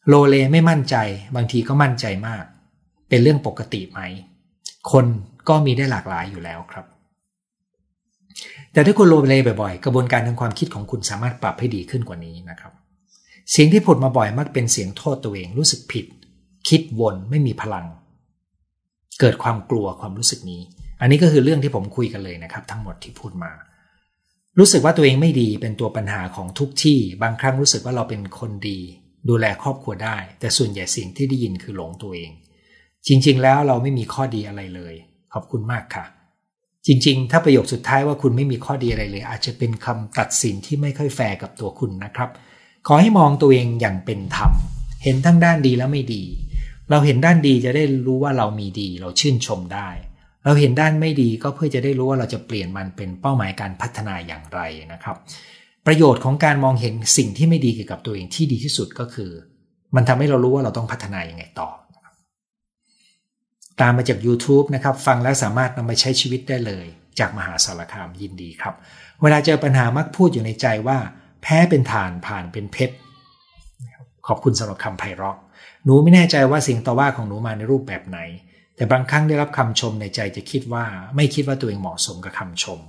โลเลไม่มั่นใจบางทีก็มั่นใจมาก เป็นเรื่องปกติไหม คนก็มีได้หลากหลายอยู่แล้วครับ แต่ถ้าคุณโลเลบ่อยๆ กระบวนการทางความคิดของคุณสามารถปรับให้ดีขึ้นกว่านี้นะครับ เสียงที่ผุดมาบ่อยมักเป็นเสียงโทษตัวเองรู้สึกผิด คิดวนไม่มีพลัง เกิดความกลัวความรู้สึกนี้ อันนี้ก็คือเรื่องที่ผมคุยกันเลยนะครับ ทั้งหมดที่พูดมา รู้สึกว่าตัวเองไม่ดีเป็นตัวปัญหาของทุกที่ บางครั้งรู้สึกว่าเราเป็นคนดี ดูแลครอบครัวได้ แต่ส่วนใหญ่สิ่งที่ได้ยินคือหลงตัวเอง จริง ๆ แล้วเราไม่มีข้อดีอะไรเลย ขอบคุณมากค่ะ จริง ๆ ถ้าประโยคสุดท้ายว่าคุณไม่มีข้อดีอะไรเลย อาจจะเป็นคำตัดสินที่ไม่ค่อยแฟร์กับตัวคุณนะครับ ขอให้มองตัวเองอย่างเป็นธรรม เห็นทั้งด้านดีและไม่ดี เราเห็นด้านดีจะได้รู้ว่าเรามีดี เราชื่นชมได้ เราเห็นด้านไม่ดีก็เพื่อจะได้รู้ว่าเราจะเปลี่ยนมันเป็นเป้าหมายการพัฒนาอย่างไรนะครับ ประโยชน์ของการมองเห็นสิ่งที่ไม่ดีเกี่ยวกับตัวเองที่ดีที่สุดก็คือ มันทำให้เรารู้ว่าเราต้องพัฒนาอย่างไงต่อตามมาจาก YouTube นะครับ ฟังแล้วสามารถนำไปใช้ชีวิตได้เลย จากมหาสารคามยินดีครับ เวลาเจอปัญหามักพูดอยู่ในใจว่า แพ้เป็นฐานผ่านเป็นเพชรขอบคุณสำหรับคำไพเราะหนูไม่แน่ใจว่าสิ่งต่อว่าของหนูมาในรูปแบบไหน แต่บางครั้งได้รับคำชมในใจจะคิดว่าไม่คิดว่าตัวเองเหมาะสมกับคำชม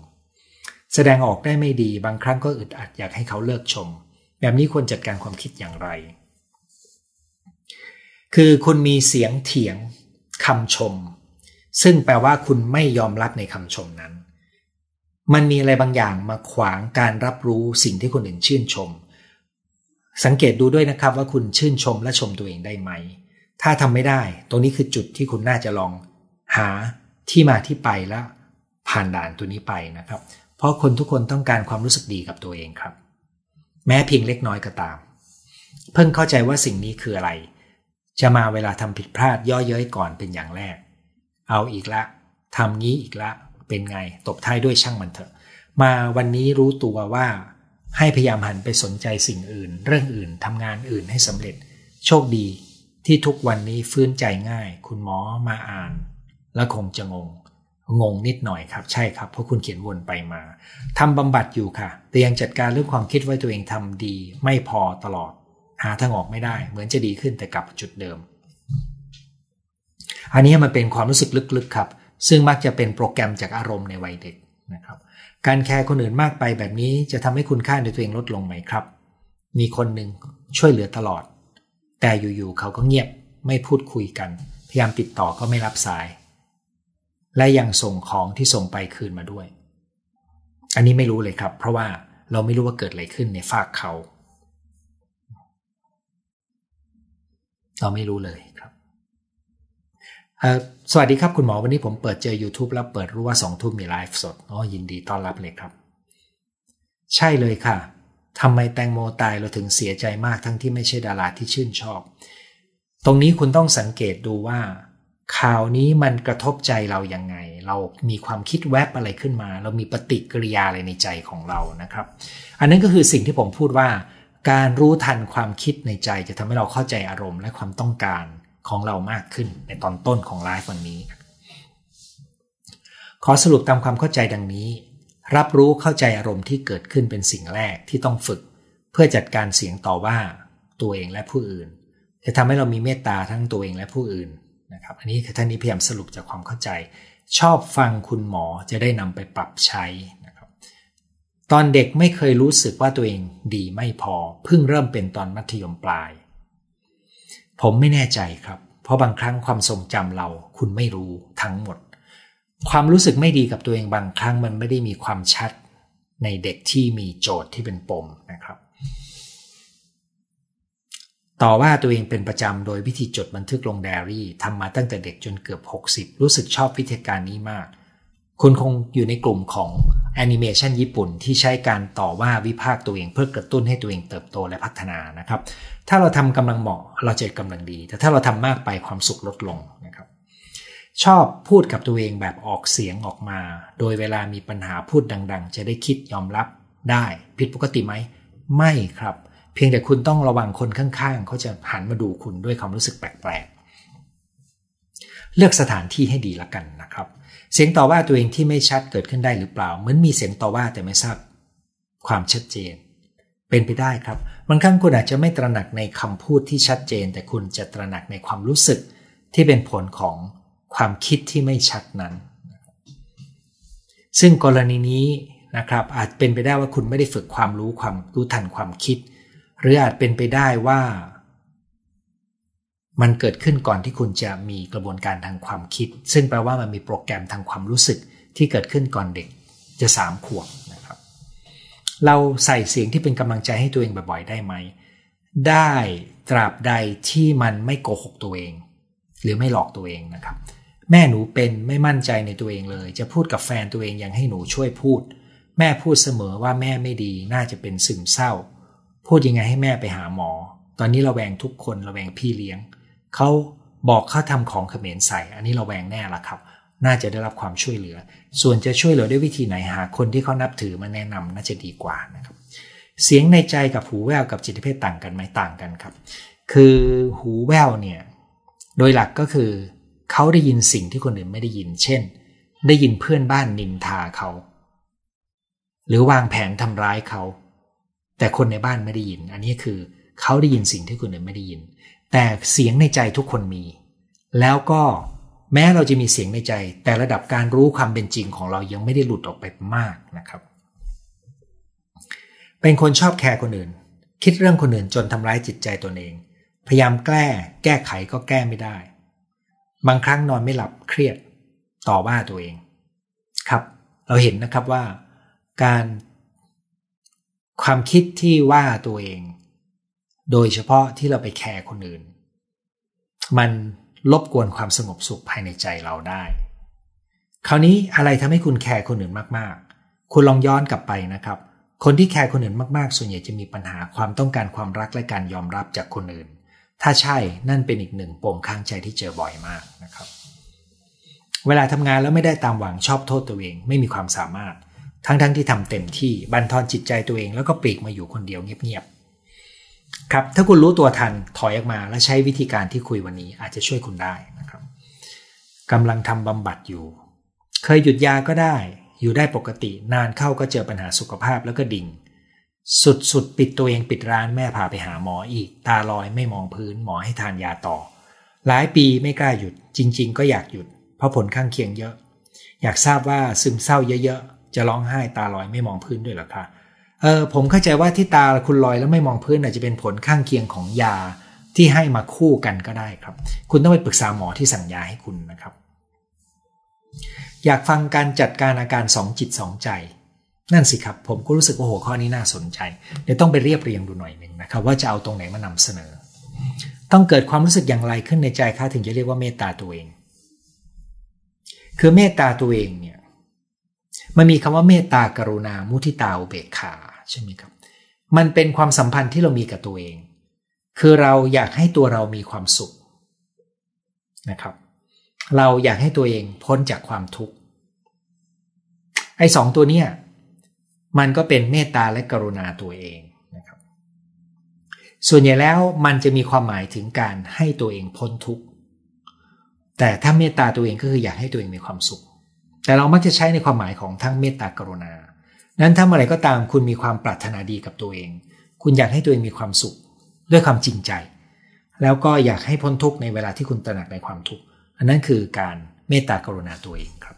แสดงออกได้ไม่ดีบางครั้งก็อึดอัดอยากให้เขาเลิกชม แบบนี้ควรจัดการความคิดอย่างไร คือคุณมีเสียงเถียงคำชม ซึ่งแปลว่าคุณไม่ยอมรับในคำชมนั้น มันมีอะไรบางอย่างมาขวางการรับรู้สิ่งที่คนอื่นชื่นชม สังเกตดูด้วยนะครับว่าคุณชื่นชมและชมตัวเองได้ไหม ถ้าทำไม่ได้ ตรงนี้คือจุดที่คุณน่าจะลองหาที่มาที่ไปแล้วผ่านด่านตัวนี้ไปนะครับ เพราะคนทุกคนต้องการความรู้สึกดีกับตัวเองครับ แม้เพียงเล็กน้อยก็ตาม เพิ่งเข้าใจว่าสิ่งนี้คืออะไร จะมาเวลาทำผิดพลาดย่อเย้ยก่อนเป็นอย่างแรก เอาอีกละทำงี้อีกละ เป็นไง ตบท้ายด้วยช่างมันเถอะ มาวันนี้รู้ตัวว่าให้พยายามหันไปสนใจสิ่งอื่น เรื่องอื่นทำงานอื่นให้สำเร็จ โชคดี ที่ทุกวันนี้ฟื้นใจง่าย คุณหมอมาอ่าน แล้วคงจะงง งงนิดหน่อยครับ ใช่ครับ เพราะคุณเขียนวนไปมาทำบำบัดอยู่ค่ะ แต่ยังจัดการเรื่องความคิดว่าตัวเองทำดี ไม่พอตลอด หาทางออกไม่ได้ เหมือนจะดีขึ้นแต่กลับจุดเดิม อันนี้มันเป็นความรู้สึกลึกๆครับ ซึ่งมักจะเป็นโปรแกรมจากอารมณ์ในวัยเด็กนะครับ การแคร์คนอื่นมากไปแบบนี้จะทำให้คุณค่าในตัวเองลดลงไหมครับ มีคนหนึ่งช่วยเหลือตลอด แต่อยู่ๆเขาก็เงียบไม่พูดคุยกัน พยายามติดต่อก็ไม่รับสาย และยังส่งของที่ส่งไปคืนมาด้วย อันนี้ไม่รู้เลยครับ เพราะว่าเราไม่รู้ว่าเกิดอะไรขึ้นในฝากเขา เราไม่รู้เลยครับสวัสดีครับคุณหมอวันนี้ผมเปิดเจอ YouTube แล้วเปิดรู้ว่าสองทุ่มมีไลฟ์สดอ๋อยินดีต้อนรับเลยครับ ใช่เลยค่ะ ทำไมแตงโมตายเราถึงเสียใจมากทั้งที่ไม่ใช่ดาราที่ชื่นชอบ ตรงนี้คุณต้องสังเกตดูว่า ข่าวนี้มันกระทบใจเราอยังไง เรามีความคิดแวบอะไรขึ้นมา เรามีปฏิกิริยาอะไรในใจของเรานะครับ อันนั้นก็คือสิ่งที่ผมพูดว่า การรู้ทันความคิดในใจจะทำให้เราเข้าใจอารมณ์และความต้องการของเรามากขึ้นในตอนต้นของไลฟ์วันนี้ ขอสรุปตามความเข้าใจดังนี้ รับรู้เข้าใจอารมณ์ที่เกิดขึ้นเป็นสิ่งแรกที่ต้องฝึก เพื่อจัดการเสียงต่อว่าตัวเองและผู้อื่น จะทำให้เรามีเมตตาทั้งตัวเองและผู้อื่นนะครับอันนี้คือท่านนี้พยายามสรุปจากความเข้าใจ ชอบฟังคุณหมอจะได้นำไปปรับใช้นะครับตอนเด็กไม่เคยรู้สึกว่าตัวเองดีไม่พอเพิ่งเริ่มเป็นตอนมัธยมปลาย ผมไม่แน่ใจครับ เพราะบางครั้งความทรงจำเราคุณไม่รู้ทั้งหมด ความรู้สึกไม่ดีกับตัวเองบางครั้งมันไม่ได้มีความชัดในเด็กที่มีโจทย์ที่เป็นปมนะครับ ต่อว่าตัวเองเป็นประจำโดยวิธีจดบันทึกลงไดอารี่ทำมาตั้งแต่เด็กจนเกือบ 60 รู้สึกชอบวิธีการนี้มาก คุณคงอยู่ในกลุ่มของแอนิเมชันญี่ปุ่นที่ใช้การต่อว่าวิพากตัวเองเพื่อกระตุ้นให้ตัวเองเติบโตและพัฒนานะครับ ถ้าเราทำกำลังเหมาะเราจะกำลังดี แต่ถ้าเราทำมากไปความสุขลดลงนะครับ ชอบพูดกับตัวเองแบบออกเสียงออกมา โดยเวลามีปัญหาพูดดัง ๆ จะได้คิดยอมรับได้ ผิดปกติไหม ไม่ครับ เพียงแต่คุณต้องระวังคนข้างๆ เขาจะหันมาดูคุณด้วยความรู้สึกแปลกๆ เลือกสถานที่ให้ดีละกันนะครับ เสียงต่อว่าตัวเองที่ไม่ชัดเกิดขึ้นได้หรือเปล่า เหมือนมีเสียงต่อว่าแต่ไม่ทราบความชัดเจน เป็นไปได้ครับ บางครั้งคุณอาจจะไม่ตระหนักในคำพูดที่ชัดเจน แต่คุณจะตระหนักในความรู้สึกที่เป็นผลของ ความคิดที่ไม่ชัดนั้น ซึ่งกรณีนี้นะครับอาจเป็นไปได้ว่าคุณไม่ได้ฝึกความรู้ความรู้ทันความคิด หรืออาจเป็นไปได้ว่า มันเกิดขึ้นก่อนที่คุณจะมีกระบวนการทางความคิด ซึ่งแปลว่ามันมีโปรแกรมทางความรู้สึกที่เกิดขึ้นก่อนเด็กจะสามขวบนะครับ เราใส่เสียงที่เป็นกำลังใจให้ตัวเองบ่อยๆ ได้ไหม ได้ตราบใดที่มันไม่โกหกตัวเอง หรือไม่หลอกตัวเองนะครับ แม่หนูเป็นไม่มั่นใจในตัวเองเลย จะพูดกับแฟนตัวเองยังให้หนูช่วยพูด แม่พูดเสมอว่าแม่ไม่ดีน่าจะเป็นซึมเศร้า พูดยังไงให้แม่ไปหาหมอ ตอนนี้ราแวงทุกคนราแวงพี่เลี้ยงเขาบอกเขาทำของเขมรใส่ อันนี้ราแวงแน่ละครับ น่าจะได้รับความช่วยเหลือ ส่วนจะช่วยเหลือด้วยวิธีไหนหาคนที่เขานับถือมาแนะนำน่าจะดีกว่านะครับ เสียงในใจกับหูแววกับจิตเภทต่างกันไหมต่างกันครับ คือหูแววเนี่ยโดยหลักก็คือ เขาได้ยินสิ่งที่คนอื่นไม่ได้ยิน เช่น ได้ยินเพื่อนบ้านนินทาเขา หรือวางแผนทำร้ายเขา แต่คนในบ้านไม่ได้ยิน อันนี้คือเขาได้ยินสิ่งที่คนอื่นไม่ได้ยิน แต่เสียงในใจทุกคนมี แล้วก็แม้เราจะมีเสียงในใจ แต่ระดับการรู้ความเป็นจริงของเรายังไม่ได้หลุดออกไปมากนะครับ เป็นคนชอบแคร์คนอื่น คิดเรื่องคนอื่นจนทำร้ายจิตใจตนเอง พยายามแก้แก้ไขก็แก้ไม่ได้ บางครั้งนอนไม่หลับเครียดต่อว่าตัวเอง ครับ เราเห็นนะครับว่าการความคิดที่ว่าตัวเอง โดยเฉพาะที่เราไปแคร์คนอื่น มันลบกวนความสงบสุขภายในใจเราได้ คราวนี้อะไรทำให้คุณแคร์คนอื่นมากๆ คุณลองย้อนกลับไปนะครับ คนที่แคร์คนอื่นมากๆ ส่วนใหญ่จะมีปัญหาความต้องการความรักและการยอมรับจากคนอื่น ถ้าใช่นั่นเป็นอีกหนึ่งปมข้างใจที่เจอบ่อยมากนะครับ เวลาทำงานแล้วไม่ได้ตามหวังชอบโทษตัวเอง ไม่มีความสามารถ ทั้งๆทที่ทำเต็มที่บันทอนจิตใจตัวเองแล้วก็ปลีกมาอยู่คนเดียวเงียบๆครับถ้าคุณรู้ตัวทันถอยออกมา และใช้วิธีการที่คุยวันนี้อาจจะช่วยคุณได้นะครับกำลังทำบำบัดอยู่ เคยหยุดยาก็ได้ อยู่ได้ปกติ นานเข้าก็เจอปัญหาสุขภาพแล้วก็ดิ่ง สุดๆปิดตัวเองปิดร้านแม่พาไปหาหมออีก ตาลอยไม่มองพื้นหมอให้ทานยาต่อ หลายปีไม่กล้าหยุด จริง ๆ ก็อยากหยุด เพราะผลข้างเคียงเยอะ อยากทราบว่าซึมเศร้าเยอะๆ จะร้องไห้ตาลอยไม่มองพื้นด้วยหรอคะเออผมเข้าใจว่าที่ตาคุณลอยแล้วไม่มองพื้นอาจจะเป็นผลข้างเคียงของยาที่ให้มาคู่กันก็ได้ครับ คุณต้องไปปรึกษาหมอที่สั่งยาให้คุณนะครับ อยากฟังการจัดการอาการสองจิตสองใจ นั่นสิครับ ผมก็รู้สึกว่าหัวข้อนี้น่าสนใจ เดี๋ยวต้องไปเรียบเรียงดูหน่อยหนึ่งนะครับ ว่าจะเอาตรงไหนมานำเสนอ ต้องเกิดความรู้สึกอย่างไรขึ้นในใจคะถึงจะเรียกว่าเมตตาตัวเอง คือเมตตาตัวเองเนี่ยมันมีคำว่าเมตตากรุณา มุทิตาอุเบกขาใช่ไหมครับ มันเป็นความสัมพันธ์ที่เรามีกับตัวเอง คือเราอยากให้ตัวเรามีความสุขนะครับ เราอยากให้ตัวเองพ้นจากความทุกข์ไอ้สองตัวเนี้ย มันก็เป็นเมตตาและกรุณาตัวเองนะครับ ส่วนใหญ่แล้วมันจะมีความหมายถึงการให้ตัวเองพ้นทุกข์ แต่ถ้าเมตตาตัวเองก็คืออยากให้ตัวเองมีความสุข แต่เรามักจะใช้ในความหมายของทั้งเมตตากรุณา นั้นถ้าเมื่อไรก็ตามคุณมีความปรารถนาดีกับตัวเอง คุณอยากให้ตัวเองมีความสุข ด้วยความจริงใจ แล้วก็อยากให้พ้นทุกข์ในเวลาที่คุณตระหนักในความทุกข์ อันนั้นคือการเมตตากรุณาตัวเองครับ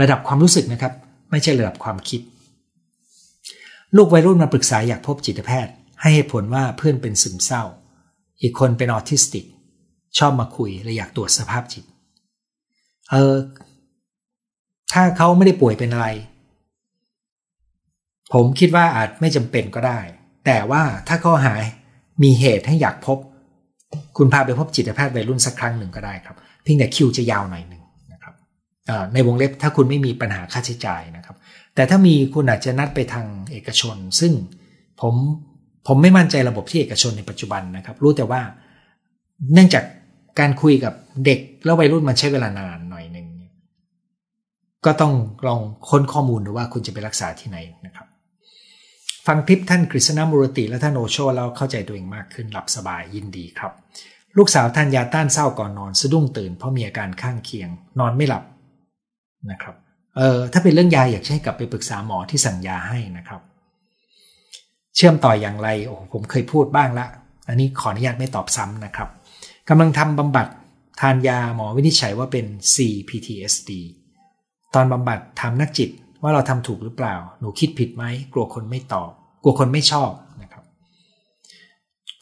ระดับความรู้สึกนะครับ ไม่ใช่ระดับความคิด ลูกวัยรุ่นมาปรึกษาอยากพบจิตแพทย์ ให้เหตุผลว่าเพื่อนเป็นซึมเศร้า อีกคนเป็นออทิสติก ชอบมาคุยและอยากตรวจสภาพจิต เออ ถ้าเขาไม่ได้ป่วยเป็นอะไร ผมคิดว่าอาจไม่จำเป็นก็ได้ แต่ว่าถ้าเขาหายมีเหตุให้อยากพบ คุณพาไปพบจิตแพทย์วัยรุ่นสักครั้งหนึ่งก็ได้ครับเพียงแต่คิวจะยาวหน่อยหนึ่งนะครับในวงเล็บถ้าคุณไม่มีปัญหาค่าใช้จ่ายนะครับ แต่ถ้ามีคุณอาจจะนัดไปทางเอกชน ซึ่งผมผมไม่มั่นใจระบบที่เอกชนในปัจจุบันนะครับ รู้แต่ว่าเนื่องจากการคุยกับเด็กแล้ววัยรุ่นมันใช้เวลานานหน่อยหนึ่งก็ต้องลองค้นข้อมูลดูว่าคุณจะไปรักษาที่ไหนนะครับ ฟังคลิปท่านกฤษณมุรติและท่านโอโชแล้วเข้าใจตัวเองมากขึ้นหลับสบายยินดีครับ ลูกสาวทานยาต้านเศร้าก่อนนอนสะดุ้งตื่นเพราะมีอาการข้างเคียง นอนไม่หลับนะครับ เออถ้าเป็นเรื่องยาอยากให้กลับไปปรึกษาหมอที่สั่งยาให้นะครับ เชื่อมต่ออย่างไรโอ้ผมเคยพูดบ้างละ อันนี้ขออนุญาตไม่ตอบซ้ำนะครับกำลังทำบำบัดทานยาหมอวินิจฉัยว่าเป็น CPTSD ตอนบำบัดถามนักจิตว่าเราทำถูกหรือเปล่า หนูคิดผิดไหมกลัวคนไม่ตอบ กลัวคนไม่ชอบนะครับ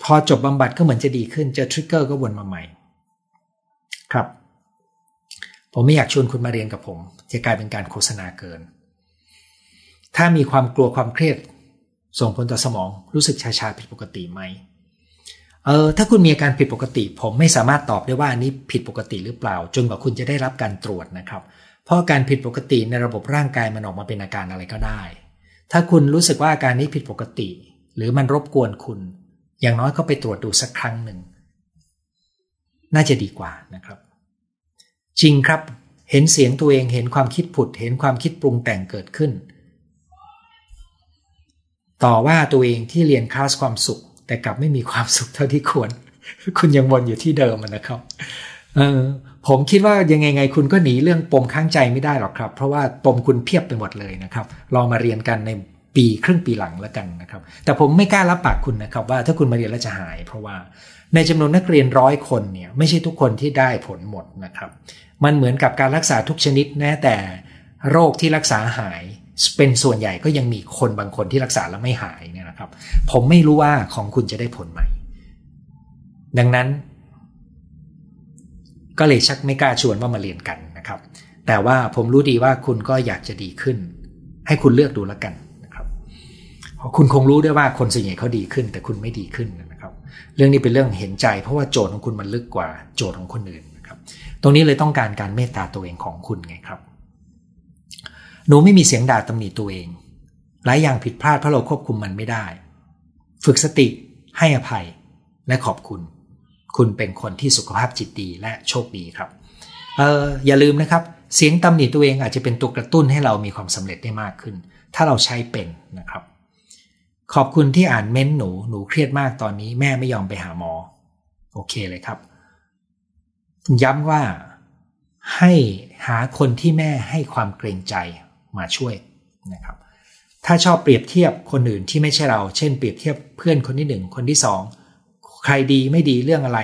พอจบบำบัดก็เหมือนจะดีขึ้นเจอทริกเกอร์ก็วนมาใหม่ ครับ ผมไม่อยากชวนคุณมาเรียนกับผม จะกลายเป็นการโฆษณาเกิน ถ้ามีความกลัวความเครียด ส่งผลต่อสมองรู้สึกชาชาผิดปกติไหมเออถ้าคุณมีอาการผิดปกติ ผมไม่สามารถตอบได้ว่านี้ผิดปกติหรือเปล่า จนกว่าคุณจะได้รับการตรวจนะครับ เพราะการผิดปกติในระบบร่างกายมันออกมาเป็นอาการอะไรก็ได้ ถ้าคุณรู้สึกว่าอาการนี้ผิดปกติ หรือมันรบกวนคุณ อย่างน้อยก็ไปตรวจดูสักครั้งหนึ่ง น่าจะดีกว่านะครับ จริงครับ เห็นเสียงตัวเองเห็นความคิดผุด เห็นความคิดปรุงแต่งเกิดขึ้น ต่อว่าตัวเองที่เรียนคลาสความสุข แต่กลับไม่มีความสุขเท่าที่ควร คุณยังวนอยู่ที่เดิมนะครับเออผมคิดว่ายังไงไงคุณก็หนีเรื่องปมข้างใจไม่ได้หรอกครับ เพราะว่าปมคุณเพียบไปหมดเลยนะครับลองมาเรียนกันในปีครึ่งปีหลังแล้วกันนะครับ แต่ผมไม่กล้ารับปากคุณนะครับ ว่าถ้าคุณมาเรียนแล้วจะหาย เพราะว่า ในจำนวนนักเรียนร้อยคนเนี่ยไม่ใช่ทุกคนที่ได้ผลหมดนะครับ มันเหมือนกับการรักษาทุกชนิดแม้แต่โรคที่รักษาหายเป็นส่วนใหญ่ก็ยังมีคนบางคนที่รักษาแล้วไม่หายเนี่ยนะครับ ผมไม่รู้ว่าของคุณจะได้ผลไหม ดังนั้น ก็เลยชักไม่กล้าชวนว่ามาเรียนกันนะครับ แต่ว่าผมรู้ดีว่าคุณก็อยากจะดีขึ้น ให้คุณเลือกดูแล้วกันนะครับคุณคงรู้ด้วยว่าคนส่วนใหญ่เขาดีขึ้น แต่คุณไม่ดีขึ้นนะ เรื่องนี้เป็นเรื่องเห็นใจ เพราะว่าโจทย์ของคุณมันลึกกว่าโจทย์ของคนอื่นนะครับ ตรงนี้เลยต้องการการเมตตาตัวเองของคุณไงครับ หนูไม่มีเสียงด่าตำหนิตัวเอง หลายอย่างผิดพลาดเพราะเราควบคุมมันไม่ได้ ฝึกสติให้อภัยและขอบคุณ คุณเป็นคนที่สุขภาพจิตดีและโชคดีครับเอออย่าลืมนะครับ เสียงตำหนิตัวเองอาจจะเป็นตัวกระตุ้นให้เรามีความสำเร็จได้มากขึ้น ถ้าเราใช้เป็นนะครับ ขอบคุณที่อ่านเม้นหนู หนูเครียดมากตอนนี้แม่ไม่ยอมไปหาหมอ โอเคเลยครับ ย้ำว่าให้หาคนที่แม่ให้ความเกรงใจมาช่วยนะครับ ถ้าชอบเปรียบเทียบคนอื่นที่ไม่ใช่เรา เช่น เปรียบเทียบเพื่อนคนที่หนึ่งคนที่สองใครดีไม่ดีเรื่องอะไร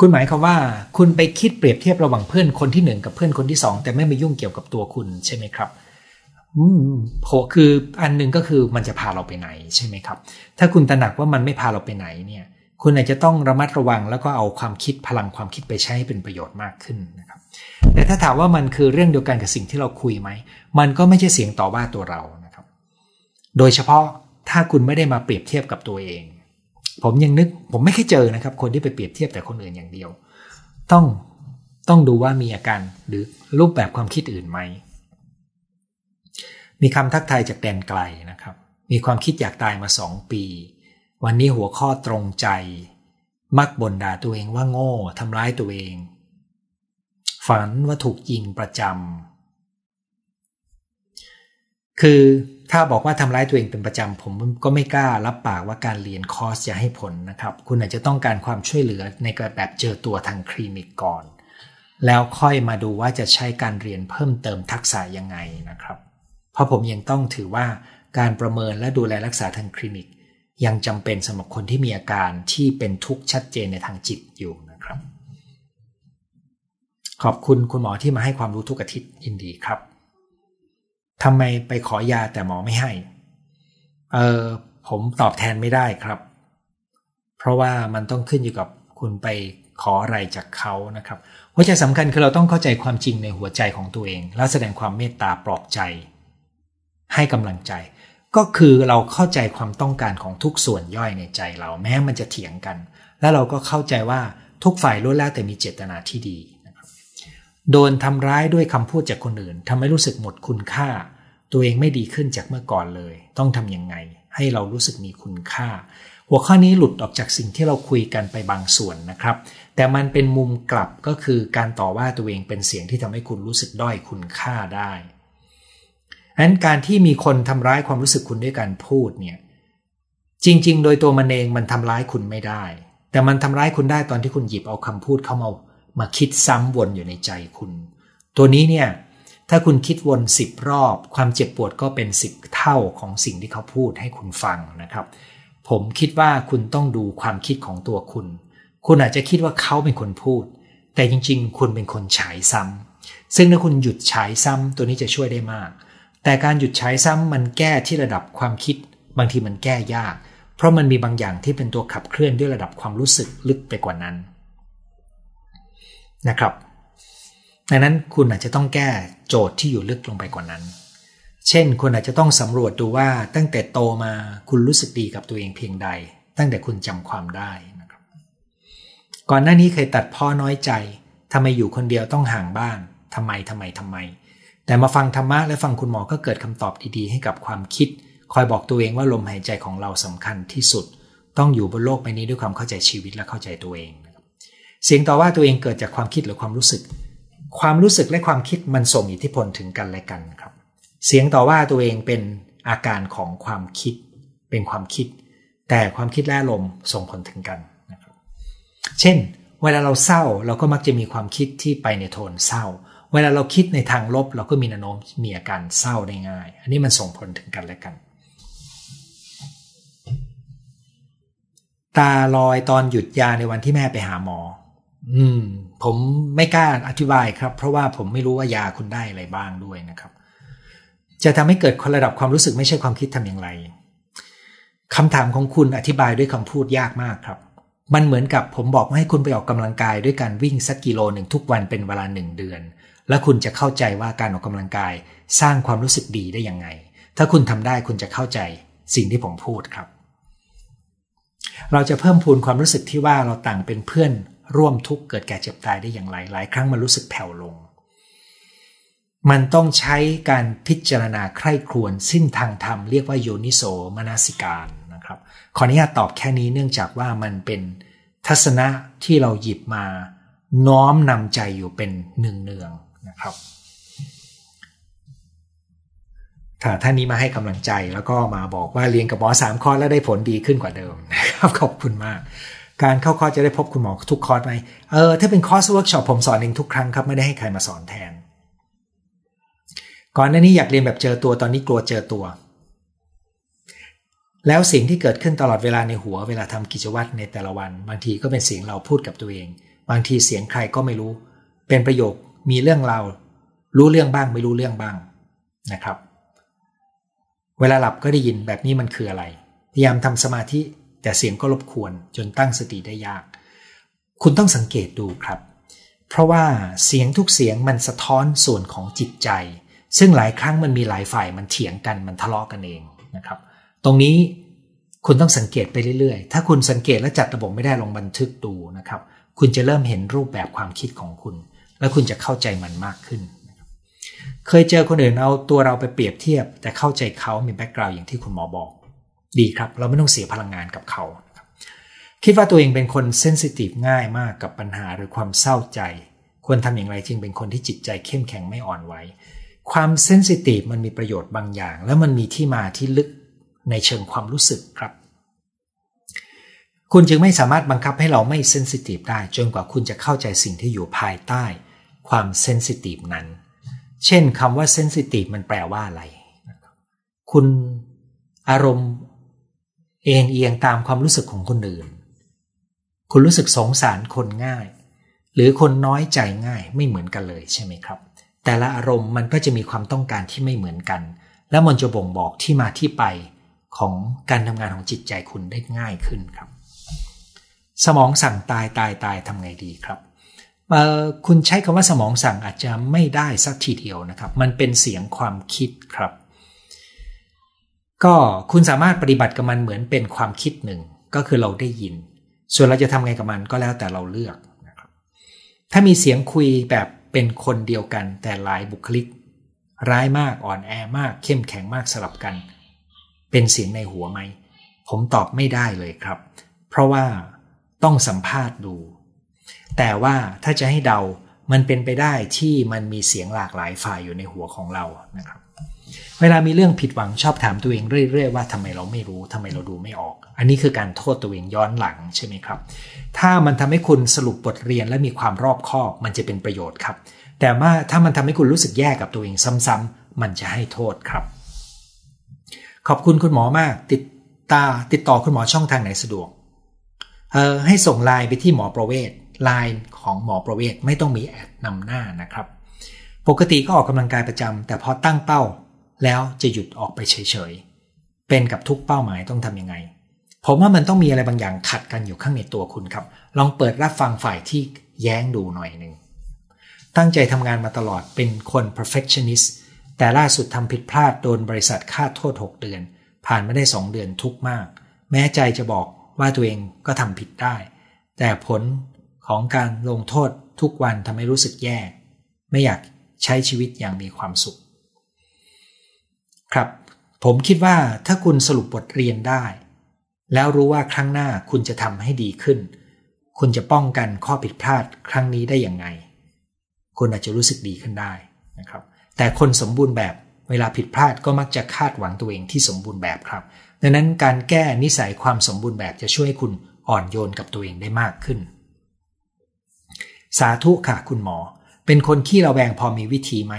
คุณหมายความว่า คุณไปคิดเปรียบเทียบระหว่างเพื่อนคนที่หนึ่งกับเพื่อนคนที่สองแต่ไม่มายุ่งเกี่ยวกับตัวคุณใช่ไหมครับ โหคืออันหนึ่งก็คือมันจะพาเราไปไหนใช่ไหมครับ ถ้าคุณตระหนักว่ามันไม่พาเราไปไหนเนี่ย คุณอาจจะต้องระมัดระวังแล้วก็เอาความคิดพลังความคิดไปใช้ให้เป็นประโยชน์มากขึ้นนะครับ แต่ถ้าถามว่ามันคือเรื่องเดียวกันกับสิ่งที่เราคุยไหม มันก็ไม่ใช่เสียงต่อว่าตัวเรานะครับ โดยเฉพาะถ้าคุณไม่ได้มาเปรียบเทียบกับตัวเอง ผมยังนึกผมไม่เคยเจอนะครับ คนที่ไปเปรียบเทียบแต่คนอื่นอย่างเดียว ต้องต้องดูว่ามีอาการหรือรูปแบบความคิดอื่นไหม มีคำทักทายจากแดนไกลนะครับ มีความคิดอยากตายมาสองปี วันนี้หัวข้อตรงใจ มักบ่นด่าตัวเองว่าโง่ทำร้ายตัวเอง ฝันว่าถูกยิงประจำคือถ้าบอกว่าทำร้ายตัวเองเป็นประจำผมก็ไม่กล้ารับปากว่าการเรียนคอร์สจะให้ผลนะครับ คุณอาจจะต้องการความช่วยเหลือในการแบบเจอตัวทางคลินิกก่อน แล้วค่อยมาดูว่าจะใช้การเรียนเพิ่มเติมทักษะยังไงนะครับ เพราะผมยังต้องถือว่าการประเมินและดูแลรักษาทางคลินิก ยังจำเป็นสำหรับคนที่มีอาการที่เป็นทุกข์ชัดเจนในทางจิตอยู่นะครับ ขอบคุณคุณหมอที่มาให้ความรู้ทุกอาทิตย์ยินดีครับทำไมไปขอยาแต่หมอไม่ให้ เออผมตอบแทนไม่ได้ครับ เพราะว่ามันต้องขึ้นอยู่กับคุณไปขออะไรจากเขานะครับ หัวใจสำคัญคือเราต้องเข้าใจความจริงในหัวใจของตัวเอง แล้วแสดงความเมตตาปลอบใจ ให้กำลังใจ ก็คือเราเข้าใจความต้องการของทุกส่วนย่อยในใจเราแม้มันจะเถียงกัน แล้วเราก็เข้าใจว่าทุกฝ่ายล้วนแล้วแต่มีเจตนาที่ดีโดนทำร้ายด้วยคำพูดจากคนอื่นทำให้รู้สึกหมดคุณค่า ตัวเองไม่ดีขึ้นจากเมื่อก่อนเลย ต้องทำยังไง ให้เรารู้สึกมีคุณค่า หัวข้อนี้หลุดออกจากสิ่งที่เราคุยกันไปบางส่วนนะครับ แต่มันเป็นมุมกลับก็คือการต่อว่าตัวเองเป็นเสียงที่ทำให้คุณรู้สึกด้อยคุณค่าได้ นั้นการที่มีคนทำร้ายความรู้สึกคุณด้วยการพูดเนี่ยจริง ๆ โดยตัวมันเองมันทำร้ายคุณไม่ได้ แต่มันทำร้ายคุณได้ตอนที่คุณหยิบเอาคำพูดเข้ามามาคิดซ้ำวนอยู่ในใจคุณ ตัวนี้เนี่ยถ้าคุณคิดวนสิบรอบ ความเจ็บปวดก็เป็นสิบเท่าของสิ่งที่เขาพูดให้คุณฟังนะครับ ผมคิดว่าคุณต้องดูความคิดของตัวคุณ คุณอาจจะคิดว่าเขาเป็นคนพูด แต่จริง ๆ คุณเป็นคนฉายซ้ำซึ่งถ้าคุณหยุดฉายซ้ำตัวนี้จะช่วยได้มาก แต่การหยุดใช้ซ้ำมันแก้ที่ระดับความคิด บางทีมันแก้ยาก เพราะมันมีบางอย่างที่เป็นตัวขับเคลื่อนด้วยระดับความรู้สึกลึกไปกว่านั้นนะครับ ดังนั้นคุณอาจจะต้องแก้โจทย์ที่อยู่ลึกลงไปกว่านั้น เช่น คุณอาจจะต้องสำรวจดูว่าตั้งแต่โตมาคุณรู้สึกดีกับตัวเองเพียงใด ตั้งแต่คุณจำความได้นะครับ ก่อนหน้านี้เคยตัดพ่อน้อยใจทำไมอยู่คนเดียวต้องห่างบ้านทำไมทำไมทำไม แต่มาฟังธรรมะและฟังคุณหมอก็เกิดคำตอบดีๆ ให้กับความคิด คอยบอกตัวเองว่าลมหายใจของเราสำคัญที่สุด ต้องอยู่บนโลกใบนี้ด้วยความเข้าใจชีวิตและเข้าใจตัวเอง เสียงต่อว่าตัวเองเกิดจากความคิดหรือความรู้สึก ความรู้สึกและความคิดมันส่งอิทธิพลถึงกันและกันครับ เสียงต่อว่าตัวเองเป็นอาการของความคิด เป็นความคิด แต่ความคิดและลมส่งผลถึงกันนะครับ เช่น เวลาเราเศร้าเราก็มักจะมีความคิดที่ไปในโทนเศร้า เวลาเราคิดในทางลบ เราก็มีแนวโน้มมีอาการเศร้าได้ง่าย อันนี้มันส่งผลถึงกันและกัน ตาลอยตอนหยุดยาในวันที่แม่ไปหาหมอ อืม ผมไม่กล้าอธิบายครับ เพราะว่าผมไม่รู้ว่ายาคุณได้อะไรบ้างด้วยนะครับ จะทำให้เกิดระดับความรู้สึกไม่ใช่ความคิดทำอย่างไรคำถามของคุณอธิบายด้วยคำพูดยากมากครับมันเหมือนกับผมบอกว่าให้คุณไปออกกำลังกายด้วยการวิ่งสักกิโลหนึ่งทุกวันเป็นเวลาหนึ่งเดือน และคุณจะเข้าใจว่าการออกกำลังกายสร้างความรู้สึกดีได้ยังไง ถ้าคุณทำได้คุณจะเข้าใจสิ่งที่ผมพูดครับ เราจะเพิ่มพูนความรู้สึกที่ว่าเราต่างเป็นเพื่อนร่วมทุกข์เกิดแก่เจ็บตายได้อย่างไร หลายครั้งมันรู้สึกแผ่วลง มันต้องใช้การพิจารณาใคร่ครวญซึ่งทางธรรมเรียกว่าโยนิโสมนาสิการนะครับ ขออนุญาตตอบแค่นี้เนื่องจากว่ามันเป็นทัศนะที่เราหยิบมาน้อมนำใจอยู่เป็นเนือง นะครับถ้าท่านนี้มาให้กำลังใจแล้วก็มาบอกว่าเรียนกับหมอสามคอร์สแล้วได้ผลดีขึ้นกว่าเดิมนะครับขอบคุณมาก การเข้าคอร์สจะได้พบคุณหมอทุกคอร์สไหมเออถ้าเป็นคอร์สเวิร์กช็อปผมสอนเองทุกครั้งครับไม่ได้ให้ใครมาสอนแทน ก่อนหน้านี้อยากเรียนแบบเจอตัวตอนนี้กลัวเจอตัวแล้วสิ่งที่เกิดขึ้นตลอดเวลาในหัวเวลาทำกิจวัตรในแต่ละวัน บางทีก็เป็นเสียงเราพูดกับตัวเอง บางทีเสียงใครก็ไม่รู้ เป็นประโยค มีเรื่องเรารู้เรื่องบ้างไม่รู้เรื่องบ้างนะครับ เวลาหลับก็ได้ยินแบบนี้มันคืออะไร พยายามทำสมาธิแต่เสียงก็รบกวนจนตั้งสติได้ยาก คุณต้องสังเกตดูครับ เพราะว่าเสียงทุกเสียงมันสะท้อนส่วนของจิตใจ ซึ่งหลายครั้งมันมีหลายฝ่ายมันเถียงกันมันทะเลาะกกันเองนะครับ ตรงนี้คุณต้องสังเกตไปเรื่อยๆ ถ้าคุณสังเกตและจัดระบบไม่ได้ลงบันทึกดูนะครับ คุณจะเริ่มเห็นรูปแบบความคิดของคุณ แล้วคุณจะเข้าใจมันมากขึ้น เคยเจอคนอื่นเอาตัวเราไปเปรียบเทียบ แต่เข้าใจเขามีแบ็กกราวด์อย่างที่คุณหมอบอก ดีครับ เราไม่ต้องเสียพลังงานกับเขา คิดว่าตัวเองเป็นคนเซนซิทีฟง่ายมากกับปัญหาหรือความเศร้าใจ ควรทำอย่างไรจึงเป็นคนที่จิตใจเข้มแข็งไม่อ่อนไหวความเซนซิทีฟมันมีประโยชน์บางอย่าง แล้วมันมีที่มาที่ลึกในเชิงความรู้สึกครับ คุณจึงไม่สามารถบังคับให้เราไม่เซนซิทีฟได้ จนกว่าคุณจะเข้าใจสิ่งที่อยู่ภายใต้ ความเซนซิทีฟนั้น เช่นคำว่าเซนซิทีฟมันแปลว่าอะไร คุณอารมณ์เอ็นเอียงตามความรู้สึกของคนอื่น คุณรู้สึกสงสารคนง่าย หรือคนน้อยใจง่ายไม่เหมือนกันเลยใช่ไหมครับ แต่ละอารมณ์มันก็จะมีความต้องการที่ไม่เหมือนกัน แล้วมันจะบ่งบอกที่มาที่ไปของการทำงานของจิตใจคุณได้ง่ายขึ้นครับ สมองสั่งตายตายตายทำไงดีครับ คุณใช้คำว่าสมองสั่งอาจจะไม่ได้สักทีเดียวนะครับ มันเป็นเสียงความคิดครับ ก็คุณสามารถปฏิบัติกับมันเหมือนเป็นความคิดหนึ่ง ก็คือเราได้ยิน ส่วนเราจะทำไงกับมันก็แล้วแต่เราเลือกนะครับ ถ้ามีเสียงคุยแบบเป็นคนเดียวกันแต่หลายบุคลิก ร้ายมากอ่อนแอมาก เข้มแข็งมากสลับกัน เป็นเสียงในหัวไหม ผมตอบไม่ได้เลยครับ เพราะว่าต้องสัมภาษณ์ดู แต่ว่าถ้าจะให้เดา มันเป็นไปได้ที่มันมีเสียงหลากหลายฝ่ายอยู่ในหัวของเรานะครับ เวลามีเรื่องผิดหวังชอบถามตัวเองเรื่อยๆว่าทำไมเราไม่รู้ทำไมเราดูไม่ออก อันนี้คือการโทษตัวเองย้อนหลังใช่ไหมครับ ถ้ามันทำให้คุณสรุปบทเรียนและมีความรอบคอบมันจะเป็นประโยชน์ครับ แต่ว่าถ้ามันทำให้คุณรู้สึกแย่กับตัวเองซ้ำๆมันจะให้โทษครับ ขอบคุณคุณหมอมากติดตาติดต่อคุณหมอช่องทางไหนสะดวกเออให้ส่งไลน์ไปที่หมอประเวศ ไลน์ของหมอประเวศไม่ต้องมีแอดนำหน้านะครับ ปกติก็ออกกำลังกายประจำแต่พอตั้งเป้า แล้วจะหยุดออกไปเฉยๆ เป็นกับทุกเป้าหมายต้องทำยังไง ผมว่ามันต้องมีอะไรบางอย่างขัดกันอยู่ข้างในตัวคุณครับ ลองเปิดรับฟังฝ่ายที่แย้งดูหน่อยหนึ่งตั้งใจทำงานมาตลอดเป็นคน perfectionist แต่ล่าสุดทำผิดพลาดโดนบริษัทค่าโทษ 6 เดือน ผ่านม่ได้ 2 เดือนทุกมาก แม้ใจจะบอกว่าตัวเองก็ทำผิดได้ แต่ผล ของการลงโทษทุกวันทำให้รู้สึกแย่ ไม่อยากใช้ชีวิตอย่างมีความสุข ครับ ผมคิดว่าถ้าคุณสรุปบทเรียนได้ แล้วรู้ว่าครั้งหน้าคุณจะทำให้ดีขึ้น คุณจะป้องกันข้อผิดพลาดครั้งนี้ได้อย่างไง คุณอาจจะรู้สึกดีขึ้นได้นะครับ แต่คนสมบูรณ์แบบเวลาผิดพลาดก็มักจะคาดหวังตัวเองที่สมบูรณ์แบบครับ ดังนั้นการแก้นิสัยความสมบูรณ์แบบจะช่วยให้คุณอ่อนโยนกับตัวเองได้มากขึ้น สาธุค่ะคุณหมอ เป็นคนขี้ระแวงพอมีวิธีไหม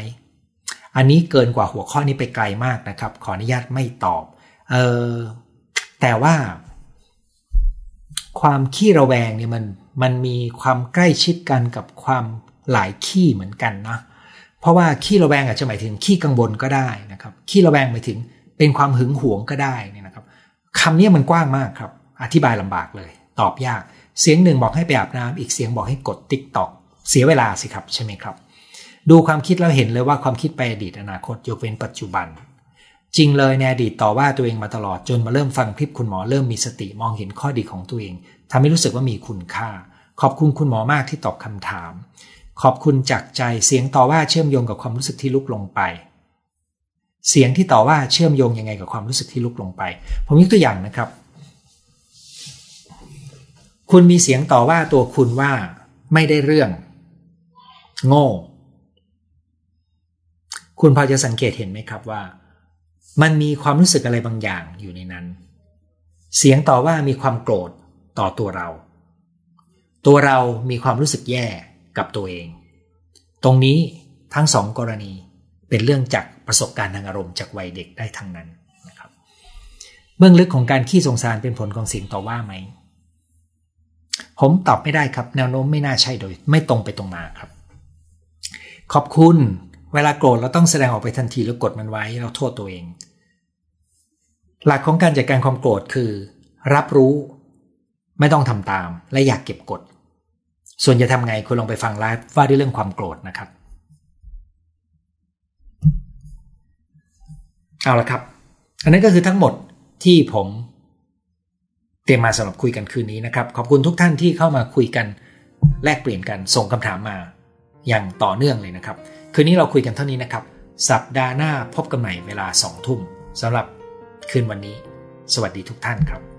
อันนี้เกินกว่าหัวข้อนี้ไปไกลมากนะครับ ขออนุญาตไม่ตอบ เออแต่ว่า ความขี้ระแวงเนี่ยมันมันมีความใกล้ชิดกันกับความหลายขี้เหมือนกันนะเพราะว่าขี้ระแวงอาจจะหมายถึงขี้กังวลก็ได้นะครับขี้ระแวงหมายถึงเป็นความหึงหวงก็ได้นี่นะครับคำนี้มันกว้างมากครับ อธิบายลำบากเลย ตอบยาก เสียงหนึ่งบอกให้ไปอาบน้ำอีกเสียงบอกให้กดติ๊กตอกเสียเวลาสิครับใช่ไหมครับ ดูความคิดแล้วเห็นเลยว่าความคิดไปอดีตอนาคตยกเว้นปัจจุบัน จริงเลยในอดีตต่อว่าตัวเองมาตลอดจนมาเริ่มฟังคลิปคุณหมอเริ่มมีสติมองเห็นข้อดีของตัวเองทำให้รู้สึกว่ามีคุณค่า ขอบคุณคุณหมอมากที่ตอบคำถาม ขอบคุณจากใจเสียงต่อว่าเชื่อมโยงกับความรู้สึกที่ลุกลงไปเสียงที่ต่อว่าเชื่อมโยงยังไงกับความรู้สึกที่ลุกลงไป ผมยกตัวอย่างนะครับ คุณมีเสียงต่อว่าตัวคุณว่าไม่ได้เรื่อง โง่ คุณพอจะสังเกตเห็นไหมครับว่า มันมีความรู้สึกอะไรบางอย่างอยู่ในนั้น เสียงต่อว่ามีความโกรธต่อตัวเรา ตัวเรามีความรู้สึกแย่กับตัวเอง ตรงนี้ทั้งสองกรณีเป็นเรื่องจากประสบการณ์ทางอารมณ์จากวัยเด็กได้ทั้งนั้นนะครับ เบื้องลึกของการขี้สงสารเป็นผลของเสียงต่อว่าไหม ผมตอบไม่ได้ครับ แนวโน้มไม่น่าใช่โดย ไม่ตรงไปตรงมาครับ ขอบคุณ เวลาโกรธเราต้องแสดงออกไปทันทีแล้วกดมันไว้ เราโทษตัวเอง หลักของการจัดการความโกรธคือ รับรู้ ไม่ต้องทำตาม และอยากเก็บกด ส่วนจะทำไงคุณลองไปฟังไลฟ์ว่าด้วยเรื่องความโกรธนะครับ เอาละครับ อันนั้นก็คือทั้งหมดที่ผม เตรียมมาสำหรับคุยกันคืนนี้นะครับ ขอบคุณทุกท่านที่เข้ามาคุยกันแลกเปลี่ยนกันส่งคำถามมาอย่างต่อเนื่องเลยนะครับ คืนนี้เราคุยกันเท่านี้นะครับ สัปดาห์หน้าพบกันใหม่เวลาสองทุ่มสำหรับคืนวันนี้ สวัสดีทุกท่านครับ